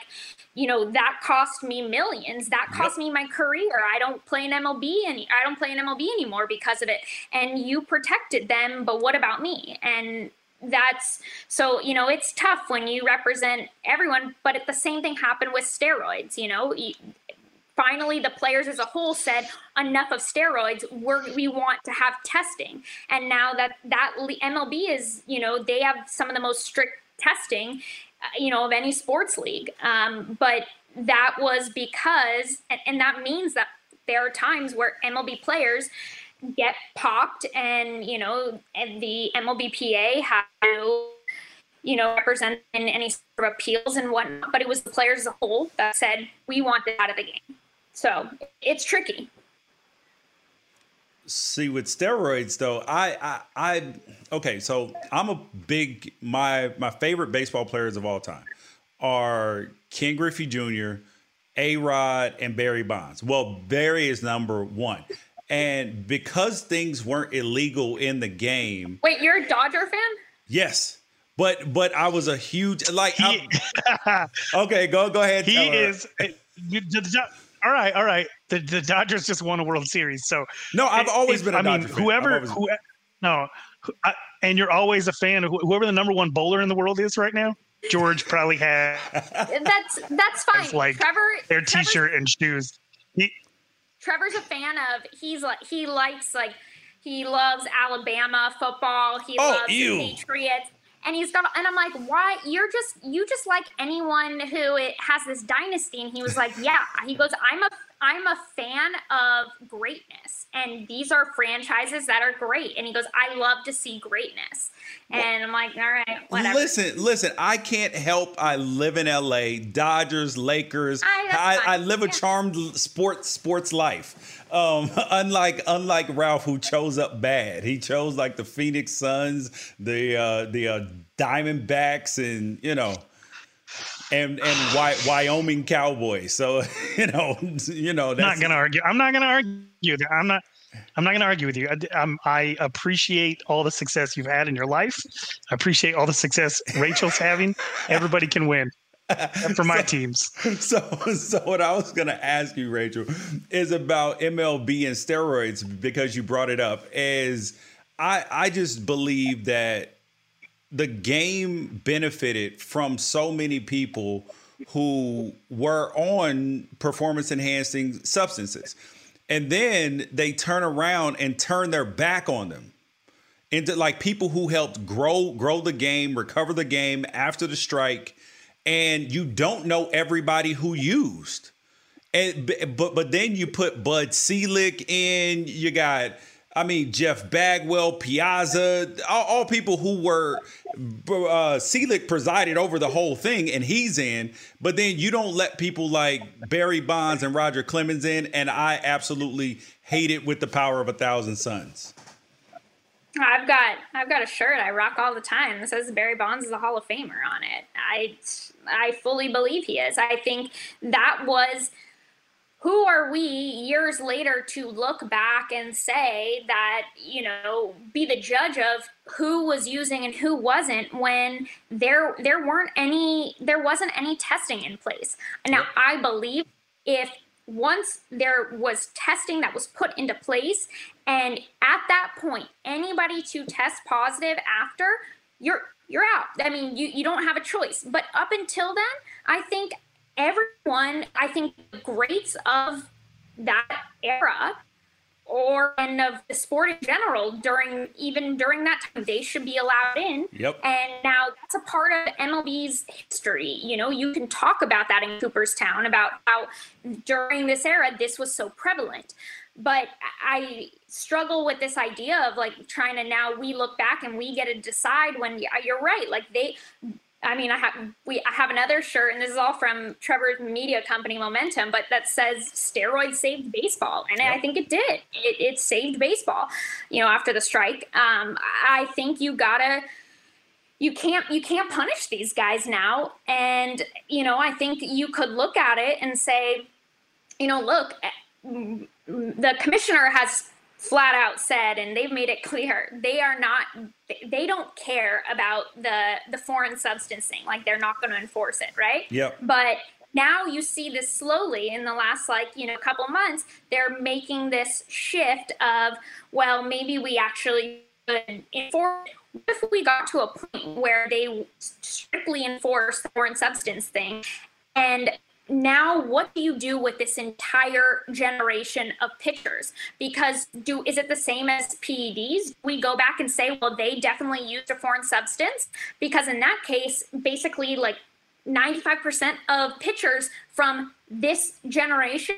you know, that cost me millions. That cost me my career. I don't play in MLB any. I don't play in MLB anymore because of it. And you protected them, but what about me? And that's so you know it's tough when you represent everyone but the same thing happened with steroids you know? Finally the players as a whole said enough of steroids. We're, we want to have testing. And now that that mlb is you know they have some of the most strict testing uh, you know of any sports league. Um, but that was because and, and that means that there are times where mlb players get popped and you know the mlbpa had to you know represent in any sort of appeals and whatnot but it was the players as a whole that said we want this out of the game. So it's tricky. See with steroids though I, I i okay so i'm a big my my favorite baseball players of all time are ken griffey jr a rod and barry bonds. Well barry is number one and because things weren't illegal in the game. Wait, you're a Dodger fan? Yes. But but I was a huge like he, okay, go go ahead. He is eh, all right, all right. The, the Dodgers just won a World Series, so no, I've always been. A I mean, Dodger fan. whoever, I've always- who, no, I, and you're always a fan of whoever the number one bowler in the world is right now. George probably has That's that's fine. like Trevor, their Trevor's- T-shirt and shoes. He, Trevor's a fan of. He's like he likes like he loves Alabama football. He Oh, loves ew. the Patriots. And he's got, and I'm like, why? You're just, you just like anyone who it has this dynasty. And he was like, yeah. He goes, I'm a, I'm a fan of greatness, and these are franchises that are great. And he goes, I love to see greatness. And I'm like, all right, whatever. Listen, listen. I can't help. I live in L.A. Dodgers, Lakers. I- I, I live a charmed sports sports life. Um, unlike unlike Ralph, who chose up bad. He chose like the Phoenix Suns, the uh, the uh, Diamondbacks, and you know, and and Wy- Wyoming Cowboys. So you know, you know. I'm not going to argue. I'm not going to argue. I'm not. I'm not going to argue with you. I, um, I appreciate all the success you've had in your life. I appreciate all the success Rachel's having. Everybody can win for my teams. So, so what I was going to ask you, Rachel, is about MLB and steroids because you brought it up. Is I I just believe that the game benefited from so many people who were on performance enhancing substances, and then they turn around and turn their back on them into like people who helped grow grow the game, recover the game after the strike, and you don't know everybody who used. And but but then you put Bud Selig in. You got, I mean, Jeff Bagwell, Piazza, all, all people who were. Uh, Selig presided over the whole thing, and he's in. But then you don't let people like Barry Bonds and Roger Clemens in, and I absolutely hate it with the power of a thousand suns. I've got I've got a shirt I rock all the time that says Barry Bonds is a Hall of Famer on it. I I fully believe he is. I think that was who are we years later to look back and say that, you know, be the judge of who was using and who wasn't when there there weren't any there wasn't any testing in place. Now, I believe if once there was testing that was put into place and at that point anybody to test positive after you're you're out i mean you, you don't have a choice but up until then i think everyone i think the greats of that era or and of the sport in general during even during that time they should be allowed in Yep. and now that's a part of MLB's history. You know, you can talk about that in Cooperstown about how during this era this was so prevalent. But I struggle with this idea of like trying to now we look back and we get to decide when you're right. Like they I mean, I have we I have another shirt, and this is all from Trevor's media company Momentum, but that says steroids saved baseball, and I think it did. It, it saved baseball, you know, after the strike. Um, I think you gotta you can't you can't punish these guys now, and you know, I think you could look at it and say, you know, look, eh, the commissioner has flat out said and they've made it clear they are not they don't care about the the foreign substance thing like they're not going to enforce it right? Yep. but now you see this slowly in the last like you know couple months they're making this shift of well maybe we actually could enforce what if we got to a point where they strictly enforce the foreign substance thing and now what do you do with this entire generation of pitchers because do is it the same as peds we go back and say well they definitely used a foreign substance because in that case basically like 95% of pitchers from this generation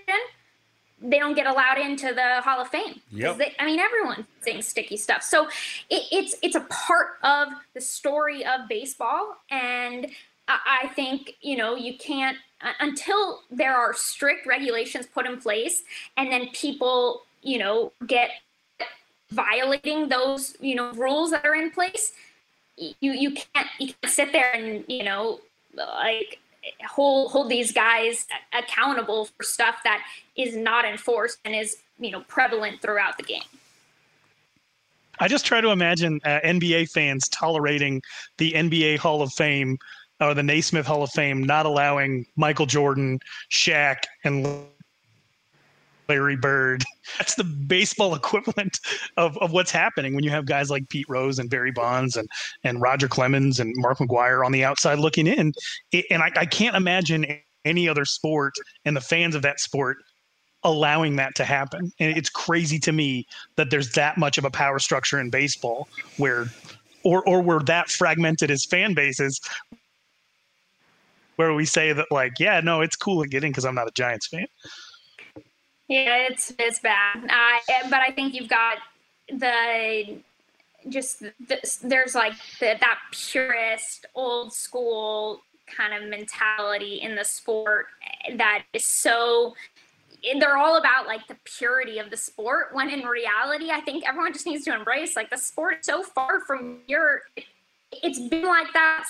they don't get allowed into the hall of Fame. Yep. they- i mean everyone's saying sticky stuff so it, it's it's a part of the story of baseball and I think you know you can't until there are strict regulations put in place, and then people you know get violating those you know rules that are in place. You you can't you can't sit there and you know like hold hold these guys accountable for stuff that is not enforced and is you know prevalent throughout the game. I just try to imagine uh, NBA fans tolerating the NBA Hall of Fame or the Naismith Hall of Fame not allowing Michael Jordan, Shaq, and Larry Bird. That's the baseball equivalent of, of what's happening when you have guys like Pete Rose and Barry Bonds and, and Roger Clemens and Mark McGwire on the outside looking in. and I, I can't imagine any other sport and the fans of that sport allowing that to happen. And it's crazy to me that there's that much of a power structure in baseball where or or we're that fragmented as fan bases where we say that like, yeah, no, it's cool to get in because I'm not a Giants fan. Yeah, it's it's bad. Uh, but I think you've got the just the, there's like the, that purist old school kind of mentality in the sport that is so they're all about like the purity of the sport when in reality i think everyone just needs to embrace like the sport so far from your it's been like that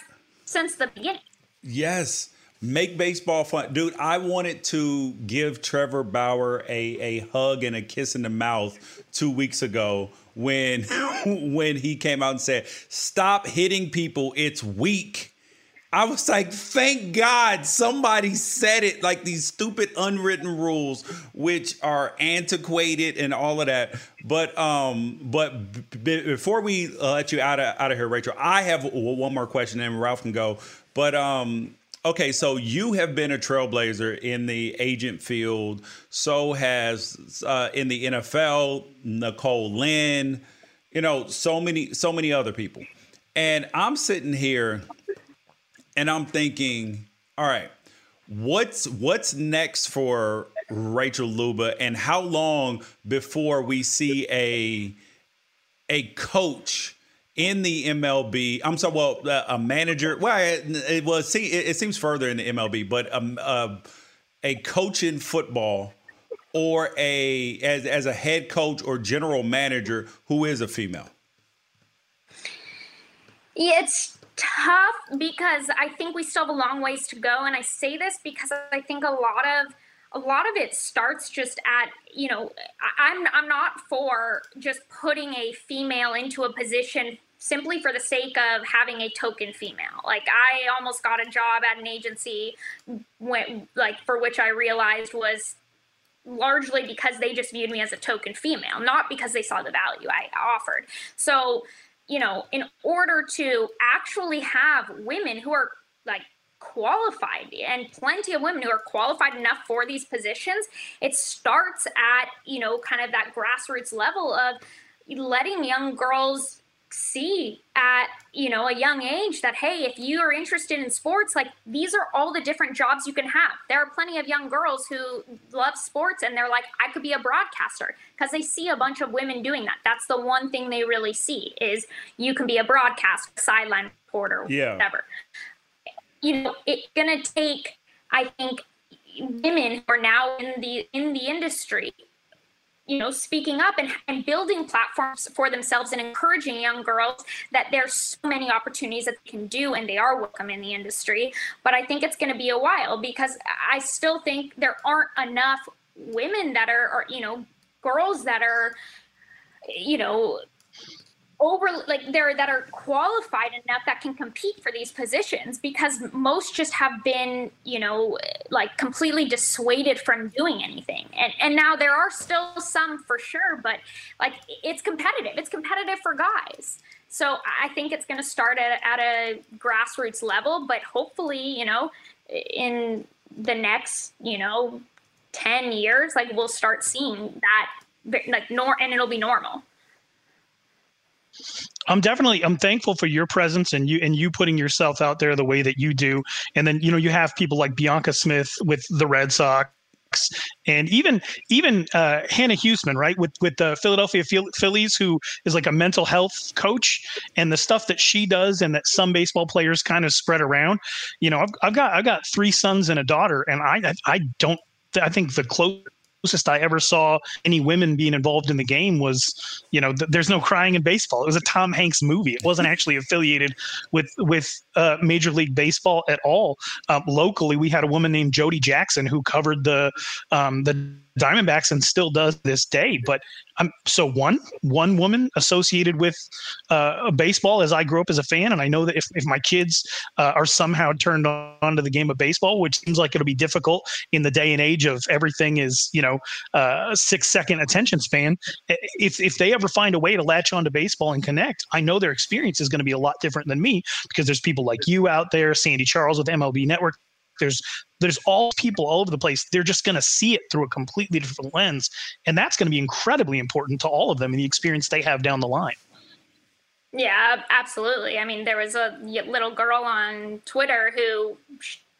since the beginning yes make baseball fun dude i wanted to give trevor bauer a, a hug and a kiss in the mouth two weeks ago when when he came out and said stop hitting people it's weak I was like, thank God somebody said it. Like these stupid unwritten rules, which are antiquated and all of that. But um, but b- before we uh, let you out of out of here, Rachel, I have one more question, and Ralph can go. But um, okay, so you have been a trailblazer in the agent field. So has uh, in the NFL Nicole Lynn. You know, so many so many other people. And I'm sitting here and I'm thinking, all right, what's what's next for Rachel Luba, and how long before we see a a coach in the MLB? I'm sorry, well, a manager. Well, it, it was see, it, it, seems further in the MLB, but um, uh, a coach in football or a as as a head coach or general manager who is a female. It's tough because I think we still have a long ways to go. And I say this because I think a lot of a lot of it starts just at you know I'm I'm not for just putting a female into a position simply for the sake of having a token female. Like I almost got a job at an agency when like for which I realized was largely because they just viewed me as a token female, not because they saw the value I offered. So you know, in order to actually have women who are like qualified and plenty of women who are qualified enough for these positions, it starts at, you know, kind of that grassroots level of letting young girls see at you know a young age that hey if you are interested in sports like these are all the different jobs you can have. There are plenty of young girls who love sports and they're like i could be a broadcaster because they see a bunch of women doing that. That's the one thing they really see is you can be a broadcast sideline reporter yeah. whatever. You know it's gonna take i think women who are now in the in the industry you know speaking up and, and building platforms for themselves and encouraging young girls that there's so many opportunities that they can do and they are welcome in the industry. But i think it's going to be a while because i still think there aren't enough women that are or you know girls that are you know over like there that are qualified enough that can compete for these positions because most just have been you know like completely dissuaded from doing anything. And and now there are still some for sure but like it's competitive. It's competitive for guys. So i think it's going to start at, at a grassroots level but hopefully you know in the next you know 10 years like we'll start seeing that like nor and it'll be normal I'm definitely I'm thankful for your presence and you and you putting yourself out there the way that you do. And then you know you have people like Bianca Smith with the Red Sox and even even uh, Hannah Huesman, right, with with the Philadelphia Phillies, who is like a mental health coach, and the stuff that she does, and that some baseball players kind of spread around. You know, I've, I've got I've got three sons and a daughter, and I I don't I think the close closest I ever saw any women being involved in the game was, you know, th- there's no crying in baseball. It was a Tom Hanks movie. It wasn't actually affiliated with with uh, Major League Baseball at all. Um, locally, we had a woman named Jody Jackson who covered the um, the Diamondbacks and still does this day. But I'm so one one woman associated with uh, baseball as I grew up as a fan, and I know that if, if my kids uh, are somehow turned on to the game of baseball, which seems like it'll be difficult in the day and age of everything is you know uh, six second attention span. If if they ever find a way to latch onto baseball and connect, I know their experience is going to be a lot different than me because there's people like you out there, Sandy Charles with MLB Network there's there's all people all over the place. They're just going to see it through a completely different lens, and that's going to be incredibly important to all of them and the experience they have down the line. Yeah, absolutely. I mean, there was a little girl on Twitter who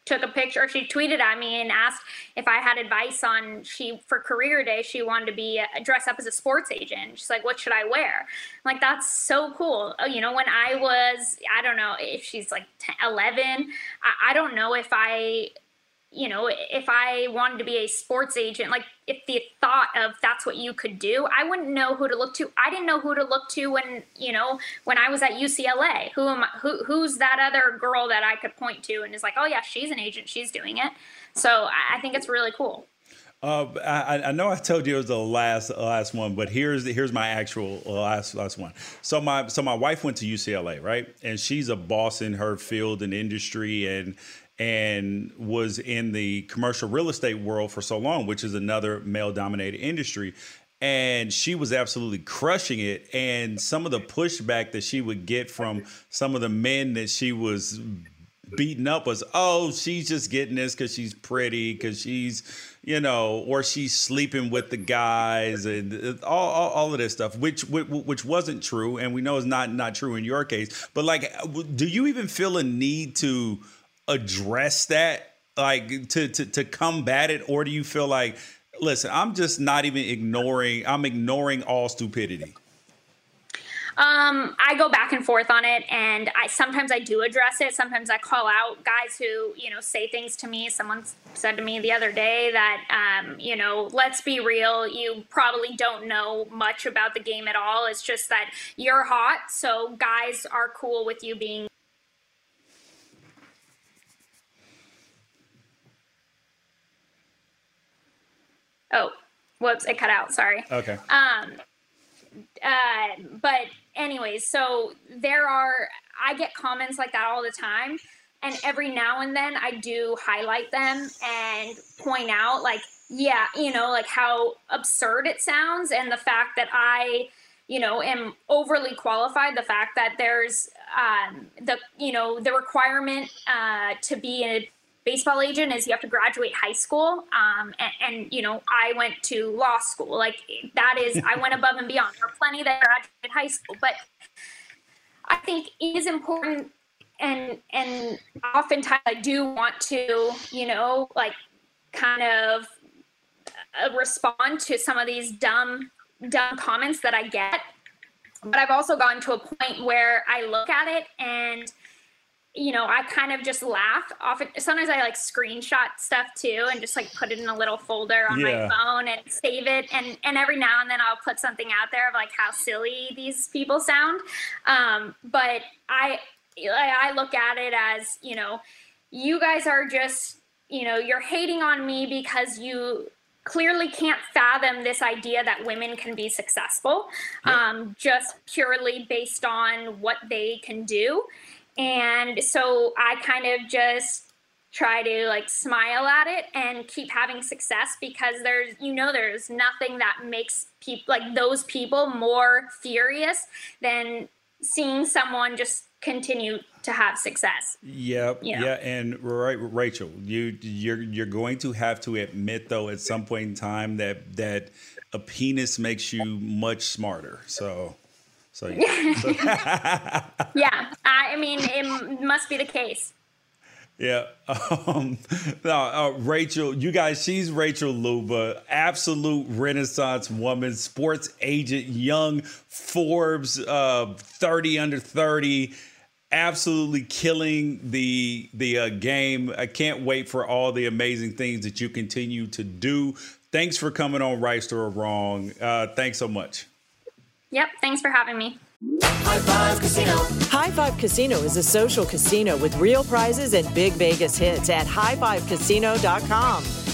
took a picture she tweeted at me and asked if i had advice on she for career day she wanted to be uh, dress up as a sports agent. She's like what should i wear? I'm like that's so cool. Oh, you know when i was i don't know if she's like 10, 11 I, I don't know if i you know, if I wanted to be a sports agent, like if the thought of that's what you could do, I wouldn't know who to look to. I didn't know who to look to when, you know, when I was at UCLA. Who am I, who who's that other girl that I could point to and is like, oh yeah, she's an agent, she's doing it. So I, think it's really cool. Uh, I, I, know I told you it was the last last one, but here's here's my actual last last one. So my so my wife went to UCLA, right? And she's a boss in her field and industry, and and was in the commercial real estate world for so long, which is another male dominated industry. And she was absolutely crushing it. And some of the pushback that she would get from some of the men that she was beating up was, oh, she's just getting this because she's pretty, because she's, you know, or she's sleeping with the guys and all, all, all, of this stuff, which, which wasn't true, and we know is not not true in your case. But like, do you even feel a need to? Address that like to to to combat it or do you feel like listen i'm just not even ignoring i'm ignoring all stupidity um, I go back and forth on it, and I sometimes I do address it. Sometimes I call out guys who you know say things to me. Someone said to me the other day that um, you know, let's be real, you probably don't know much about the game at all. It's just that you're hot, so guys are cool with you being Oh, whoops, it cut out. Sorry. Okay. Um, uh, but anyways, so there are I get comments like that all the time, and every now and then I do highlight them and point out like, yeah, you know, like how absurd it sounds, and the fact that I you know am overly qualified the fact that there's um, the you know the requirement uh, to be a baseball agent is you have to graduate high school um, and, and, you know i went to law school. Like that is i went above and beyond. There are plenty that graduated high school but i think it is important and and oftentimes i do want to you know like kind of uh, respond to some of these dumb dumb comments that i get. But i've also gotten to a point where i look at it and you know, I kind of just laugh. Often, sometimes I like screenshot stuff too, and just like put it in a little folder on yeah. my phone and save it. And and every now and then I'll put something out there of like how silly these people sound. Um, but I I look at it as you know, you guys are just you know you're hating on me because you clearly can't fathom this idea that women can be successful yep. um, just purely based on what they can do and so I kind of just try to like smile at it and keep having success because there's you know there's nothing that makes people like those people more furious than seeing someone just continue to have success. Yep. You know? Yeah, and right, Rachel, you you're you're going to have to admit though at some point in time that that a penis makes you much smarter. So so, so. yeah, I mean, it must be the case. Yeah. Um, uh, Rachel, you guys, she's Rachel Luba, absolute renaissance woman, sports agent, young Forbes, uh, 30 under 30, absolutely killing the the uh, game. I can't wait for all the amazing things that you continue to do. Thanks for coming on Right or Wrong. Uh, thanks so much. Yep. Thanks for having me. High Five Casino. High Five Casino is a social casino with real prizes and big Vegas hits at highfivecasino.com.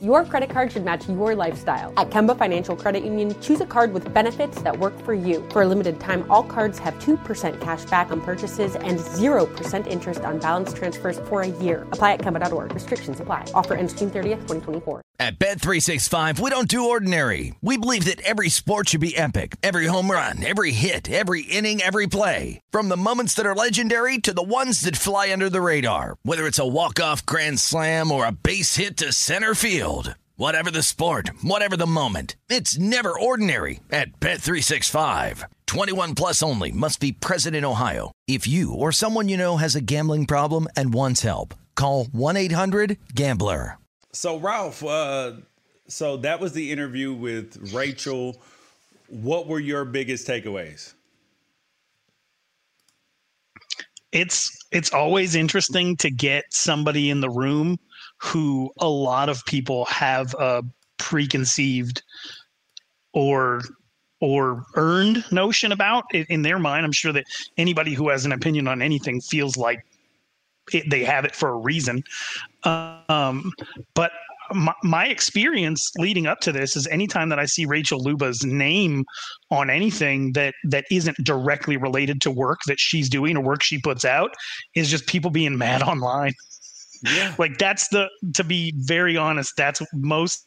Your credit card should match your lifestyle. At Kemba Financial Credit Union, choose a card with benefits that work for you. For a limited time, all cards have 2% cash back on purchases and 0% interest on balance transfers for a year. Apply at Kemba.org. Restrictions apply. Offer ends June 30th, 2024. At Bet365, we don't do ordinary. We believe that every sport should be epic. Every home run, every hit, every inning, every play. From the moments that are legendary to the ones that fly under the radar. Whether it's a walk-off grand slam or a base hit to center field. Whatever the sport, whatever the moment, it's never ordinary at Bet365. 21 plus only must be present in Ohio. If you or someone you know has a gambling problem and wants help, call 1-800-GAMBLER. So Ralph, uh, so that was the interview with Rachel. What were your biggest takeaways? It's it's always interesting to get somebody in the room who a lot of people have a preconceived or or earned notion about in their mind. I'm sure that anybody who has an opinion on anything feels like it, they have it for a reason. Um, but my, my, experience leading up to this is anytime that I see Rachel Luba's name on anything that that isn't directly related to work that she's doing or work she puts out, is just people being mad online. Yeah. like that's the to be very honest, that's most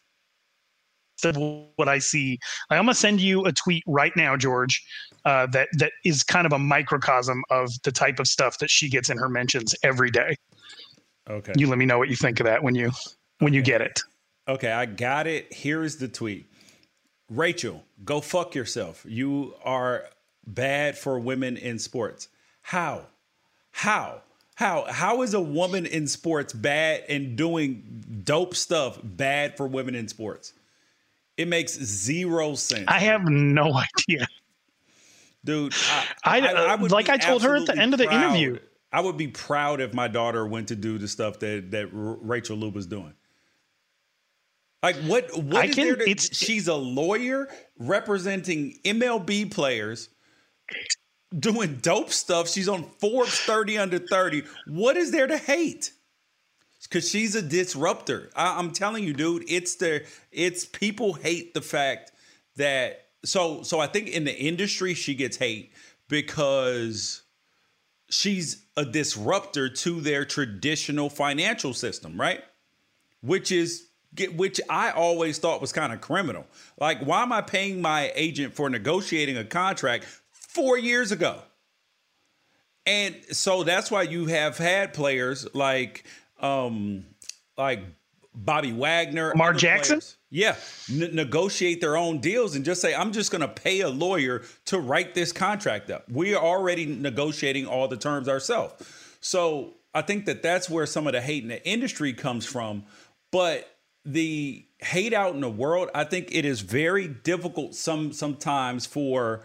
of what I see. I'm gonna send you a tweet right now, George, uh, that that is kind of a microcosm of the type of stuff that she gets in her mentions every day. Okay. You let me know what you think of that when you when okay. you get it. Okay, I got it. Here is the tweet. Rachel, go fuck yourself. You are bad for women in sports. How? How? How how is a woman in sports bad and doing dope stuff bad for women in sports? It makes zero sense. I have no idea, dude. I, I, I, I would like I told her at the end of the proud. interview. I would be proud if my daughter went to do the stuff that that Rachel Luba's doing. Like what? What is can, there? To, she's a lawyer representing MLB players doing dope stuff. She's on Forbes 30 under 30. What is there to hate? Because she's a disruptor. I, I'm telling you, dude. It's the it's people hate the fact that so so I think in the industry she gets hate because she's a disruptor to their traditional financial system, right? Which is which I always thought was kind of criminal. Like, why am I paying my agent for negotiating a contract four years ago. And so that's why you have had players like um like Bobby Wagner, Lamar Jackson. Players, yeah, n- negotiate their own deals and just say, "I'm just going to pay a lawyer to write this contract up." We are already negotiating all the terms ourselves. So I think that that's where some of the hate in the industry comes from. But the hate out in the world, I think it is very difficult some sometimes for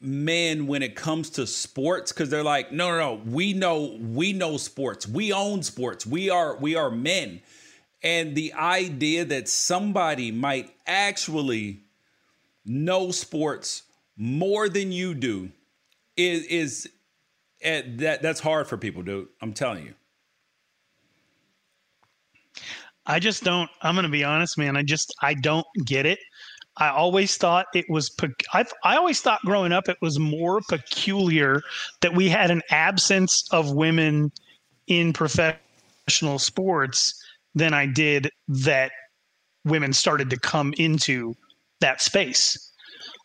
men when it comes to sports because they're like no no no we know we know sports. We own sports. We are we are men. And the idea that somebody might actually know sports more than you do is is uh, that that's hard for people dude. I'm telling you. I just don't i'm gonna be honest man i just i don't get it I always thought it was. I've, I always thought growing up it was more peculiar that we had an absence of women in professional sports than I did that women started to come into that space.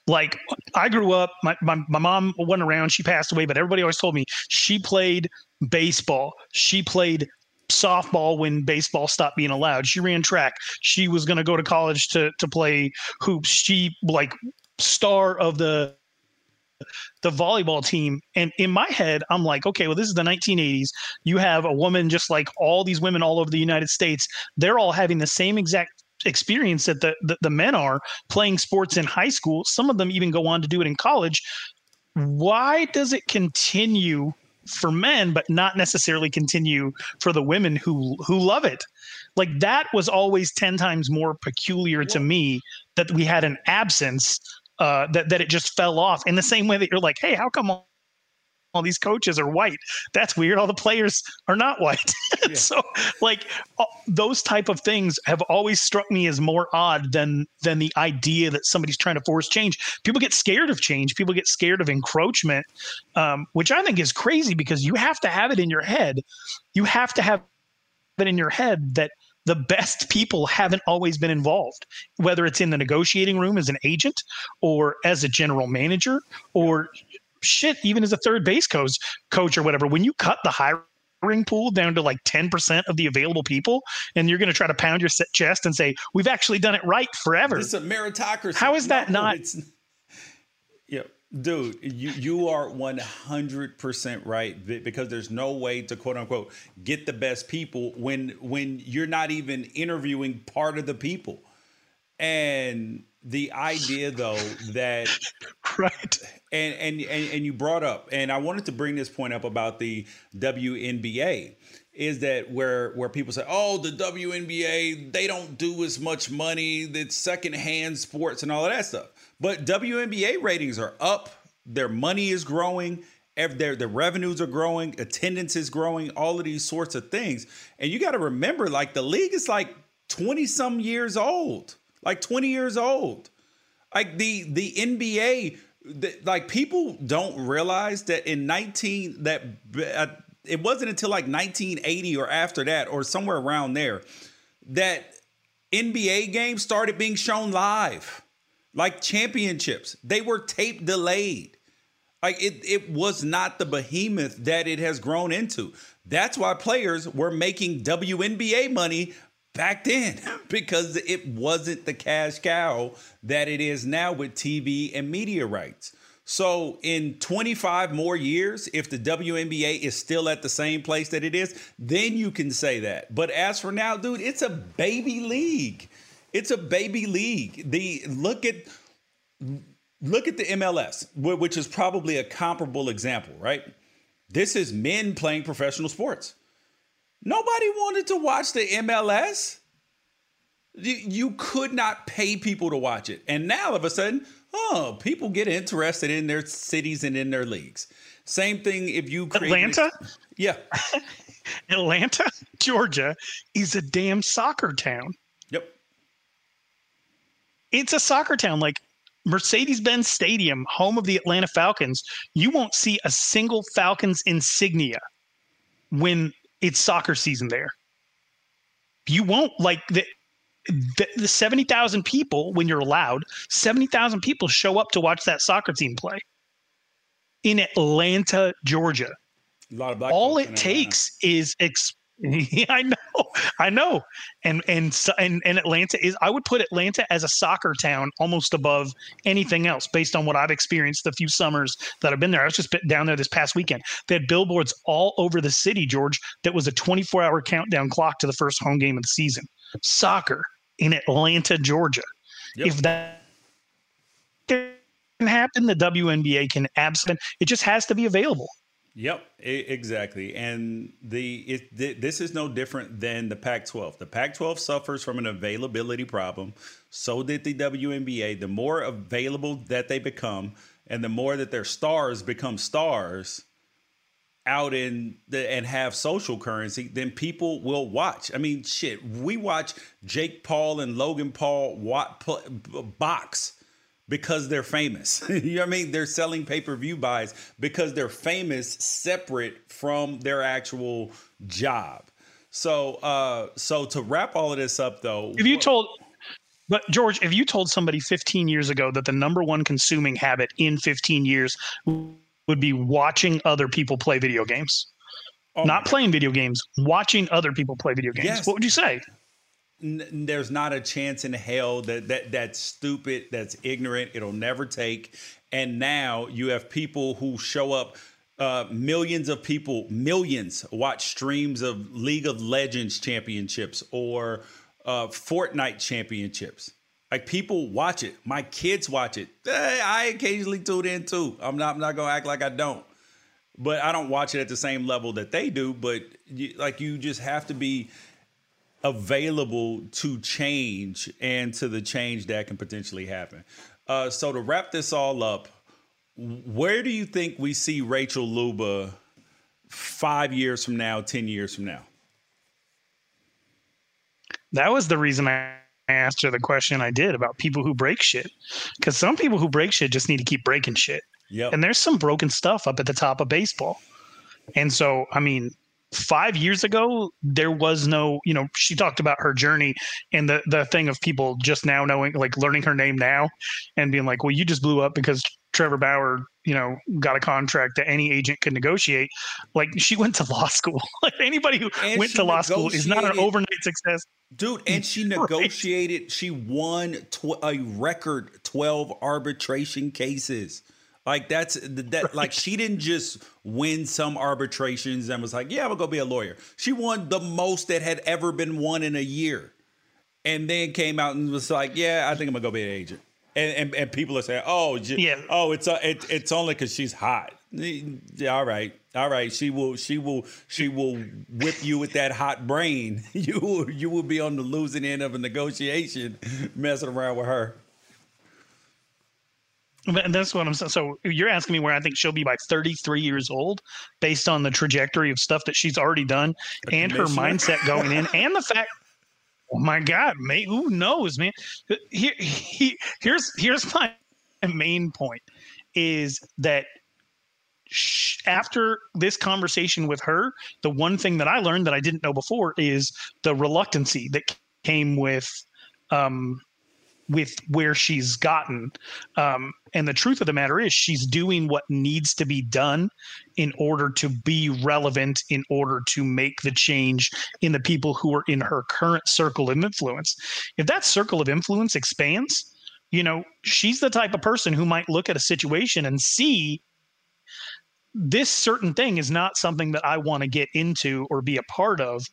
Like I grew up, my, my, my mom wasn't around. She passed away, but everybody always told me she played baseball. She played softball when baseball stopped being allowed. She ran track. She was going to go to college to to play hoops. She like star of the the volleyball team and in my head i'm like okay well this is the 1980s you have a woman just like all these women all over the united states they're all having the same exact experience that the, the, the men are playing sports in high school some of them even go on to do it in college why does it continue for men but not necessarily continue for the women who who love it. Like that was always 10 times more peculiar to me that we had an absence uh, that that it just fell off in the same way that you're like, hey, how come all, these coaches are white? That's weird. All the players are not white. Yeah. so like those type of things have always struck me as more odd than than the idea that somebody's trying to force change. People get scared of change. People get scared of encroachment, um, which I think is crazy because you have to have it in your head. You have to have it in your head that the best people haven't always been involved, whether it's in the negotiating room as an agent or as a general manager or shit, even as a third base coach, coach or whatever. When you cut the hiring pool down to like 10% of the available people, and you're going to try to pound your chest and say, we've actually done it right forever. It's a meritocracy. How is that no, not? Yeah, dude, you you are one hundred percent right because there's no way to quote unquote get the best people when when you're not even interviewing part of the people, and the idea though that right and, and and and you brought up and I wanted to bring this point up about the WNBA is that where where people say, "Oh, the WNBA they don't do as much money. that secondhand sports and all of that stuff." But WNBA ratings are up. Their money is growing. Their, their revenues are growing. Attendance is growing. All of these sorts of things. And you got to remember, like the league is like 20 some years old, like 20 years old. Like the the NBA, the, like people don't realize that in 19 that uh, it wasn't until like 1980 or after that or somewhere around there that NBA games started being shown live like championships. They were tape delayed. Like it, it was not the behemoth that it has grown into. That's why players were making WNBA money back then because it wasn't the cash cow that it is now with TV and media rights. So, in 25 more years, if the WNBA is still at the same place that it is, then you can say that. But as for now, dude, it's a baby league. It's a baby league. The look at look at the MLS, which is probably a comparable example, right? This is men playing professional sports. Nobody wanted to watch the MLS. You could not pay people to watch it. And now all of a sudden, oh, people get interested in their cities and in their leagues. Same thing if you create Atlanta? Yeah. Atlanta, Georgia is a damn soccer town Yep. it's a soccer town. Like Mercedes Benz Stadium, home of the Atlanta Falcons, you won't see a single Falcons insignia when it's soccer season there. You won't like the the, the 70,000 people when you're allowed, 70,000 people show up to watch that soccer team play in Atlanta, Georgia. a lot of All it takes is ex- I know, I know, and and and and Atlanta is. I would put Atlanta as a soccer town almost above anything else, based on what I've experienced the few summers that I've been there. I was just down there this past weekend. They had billboards all over the city, George. That was a 24-hour countdown clock to the first home game of the season. Soccer in Atlanta, Georgia. Yep. If that can happen, the WNBA can absolutely. It just has to be available. Yep, exactly. And the it, this is no different than the Pac-12. The Pac-12 suffers from an availability problem. So did the WNBA. The more available that they become, and the more that their stars become stars out in the and have social currency, then people will watch. I mean, shit, we watch Jake Paul and Logan Paul box because they're famous. you know what I mean? They're selling pay per view buys because they're famous, separate from their actual job. So, uh, so to wrap all of this up, though, if you told But George, if you told somebody 15 years ago that the number one consuming habit in 15 years would be watching other people play video games, oh. not playing video games, watching other people play video games, yes. what would you say? N- there's not a chance in hell that that that's stupid, that's ignorant. It'll never take. And now you have people who show up. Uh, millions of people, millions watch streams of League of Legends championships or uh, Fortnite championships. Like people watch it. My kids watch it. I occasionally tune in too. I'm not. I'm not gonna act like I don't. But I don't watch it at the same level that they do. But you, like you just have to be available to change and to the change that can potentially happen. Uh, so to wrap this all up, where do you think we see Rachel Luba five years from now, ten years from now? That was the reason I asked her the question I did about people who break shit. Because some people who break shit just need to keep breaking shit. Yep. And there's some broken stuff up at the top of baseball. And so, I mean, five years ago, there was no, you know, she talked about her journey and the the thing of people just now knowing, like learning her name now and being like, well, you just blew up because Trevor Bauer, you know, got a contract that any agent could negotiate. Like she went to law school. like anybody who and went to law school is not an overnight success. Dude, and she negotiated, right. she won tw- a record 12 arbitration cases. Like that's that right. like she didn't just win some arbitrations and was like, "Yeah, I'm going to go be a lawyer." She won the most that had ever been won in a year. And then came out and was like, "Yeah, I think I'm going to go be an agent." And, and, and people are saying, "Oh, yeah. oh, it's uh, it, it's only cuz she's hot." Yeah, all right. All right, she will she will she will whip you with that hot brain. You will, you will be on the losing end of a negotiation messing around with her. And that's what I'm saying. So you're asking me where I think she'll be by 33 years old, based on the trajectory of stuff that she's already done, and her mindset going in, and the fact. Oh my God, mate, who knows, man? Here, he, here's here's my main point: is that after this conversation with her, the one thing that I learned that I didn't know before is the reluctancy that came with um, with where she's gotten. Um, and the truth of the matter is, she's doing what needs to be done in order to be relevant, in order to make the change in the people who are in her current circle of influence. If that circle of influence expands, you know, she's the type of person who might look at a situation and see this certain thing is not something that I want to get into or be a part of,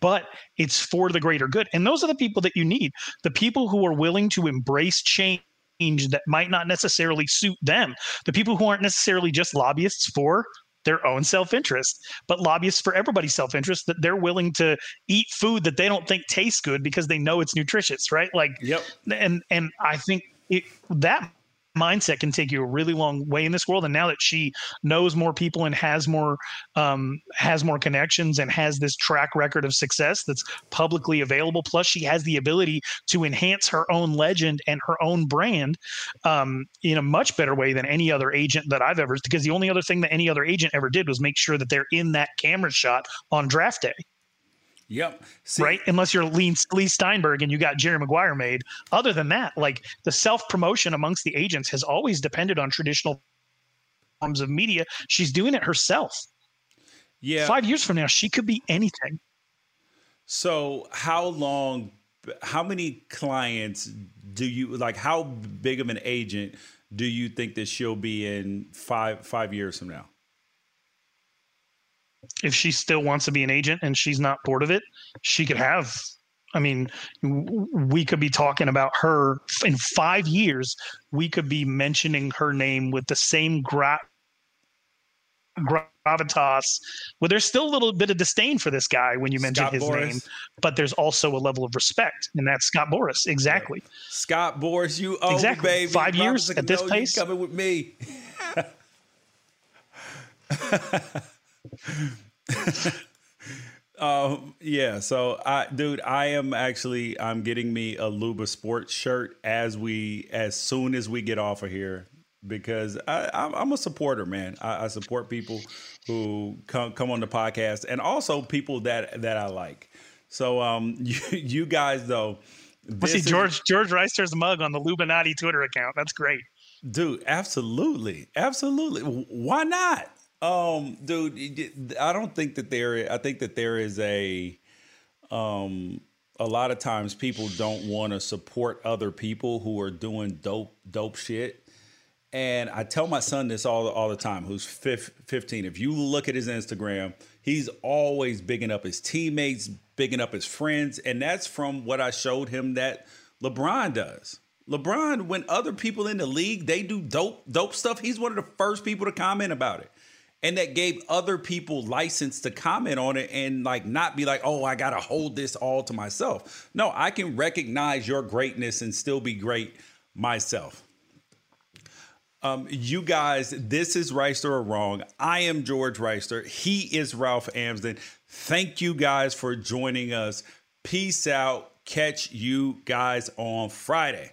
but it's for the greater good. And those are the people that you need. The people who are willing to embrace change that might not necessarily suit them, the people who aren't necessarily just lobbyists for their own self-interest but lobbyists for everybody's self-interest that they're willing to eat food that they don't think tastes good because they know it's nutritious right? Like yep. and and i think it, that mindset can take you a really long way in this world. And now that she knows more people and has more um, has more connections and has this track record of success that's publicly available, plus she has the ability to enhance her own legend and her own brand um, in a much better way than any other agent that I've ever. Because the only other thing that any other agent ever did was make sure that they're in that camera shot on draft day. Yep. See, right? Unless you're Lee, Leigh Steinberg and you got Jerry Maguire made. Other than that, like the self promotion amongst the agents has always depended on traditional forms of media. She's doing it herself. Yeah. Five years from now, she could be anything. So, how long, how many clients do you like? How big of an agent do you think that she'll be in five five years from now? If she still wants to be an agent and she's not bored of it, she could have. I mean, we could be talking about her in five years. We could be mentioning her name with the same gra- gravitas. Well, there's still a little bit of disdain for this guy when you mention Scott his Boras. name, but there's also a level of respect, and that's Scott Boras. Exactly. Scott Boras, you owe exactly. baby. Five years at this pace. Coming with me. um, yeah. So, I, dude, I am actually I'm getting me a Luba sports shirt as we as soon as we get off of here because I, am a supporter, man. I, I, support people who come come on the podcast and also people that that I like. So, um, you, you guys though Let's see George George Wrighster's mug on the Lubanati Twitter account. That's great. Dude, absolutely. Absolutely. Why not? Um, dude, I don't think that there I think that there is a um a lot of times people don't want to support other people who are doing dope dope shit. And I tell my son this all all the time, who's 15. If you look at his Instagram, he's always bigging up his teammates, bigging up his friends, and that's from what I showed him that LeBron does. LeBron, when other people in the league they do dope dope stuff, he's one of the first people to comment about it and that gave other people license to comment on it and like not be like oh i gotta hold this all to myself no i can recognize your greatness and still be great myself um, you guys, this is Wrighster or Wrong. I am George Wrighster. He is Ralph Amsden. Thank you guys for joining us. Peace out. Catch you guys on Friday.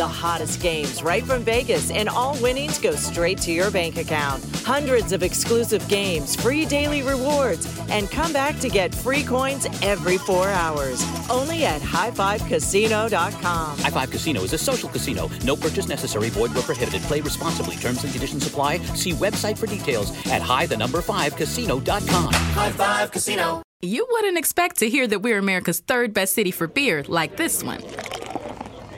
The hottest games right from Vegas, and all winnings go straight to your bank account. Hundreds of exclusive games, free daily rewards, and come back to get free coins every four hours. Only at highfivecasino.com. High Five Casino is a social casino. No purchase necessary, void where prohibited. Play responsibly. Terms and conditions apply. See website for details at high the number five casino.com. High Five Casino. You wouldn't expect to hear that we're America's third best city for beer like this one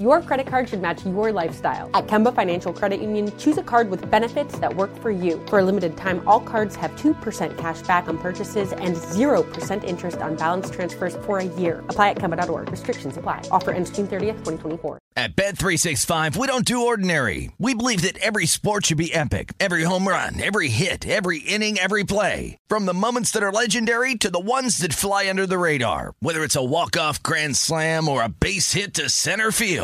Your credit card should match your lifestyle. At Kemba Financial Credit Union, choose a card with benefits that work for you. For a limited time, all cards have 2% cash back on purchases and 0% interest on balance transfers for a year. Apply at Kemba.org. Restrictions apply. Offer ends June 30th, 2024. At Bet365, we don't do ordinary. We believe that every sport should be epic. Every home run, every hit, every inning, every play. From the moments that are legendary to the ones that fly under the radar. Whether it's a walk-off grand slam or a base hit to center field.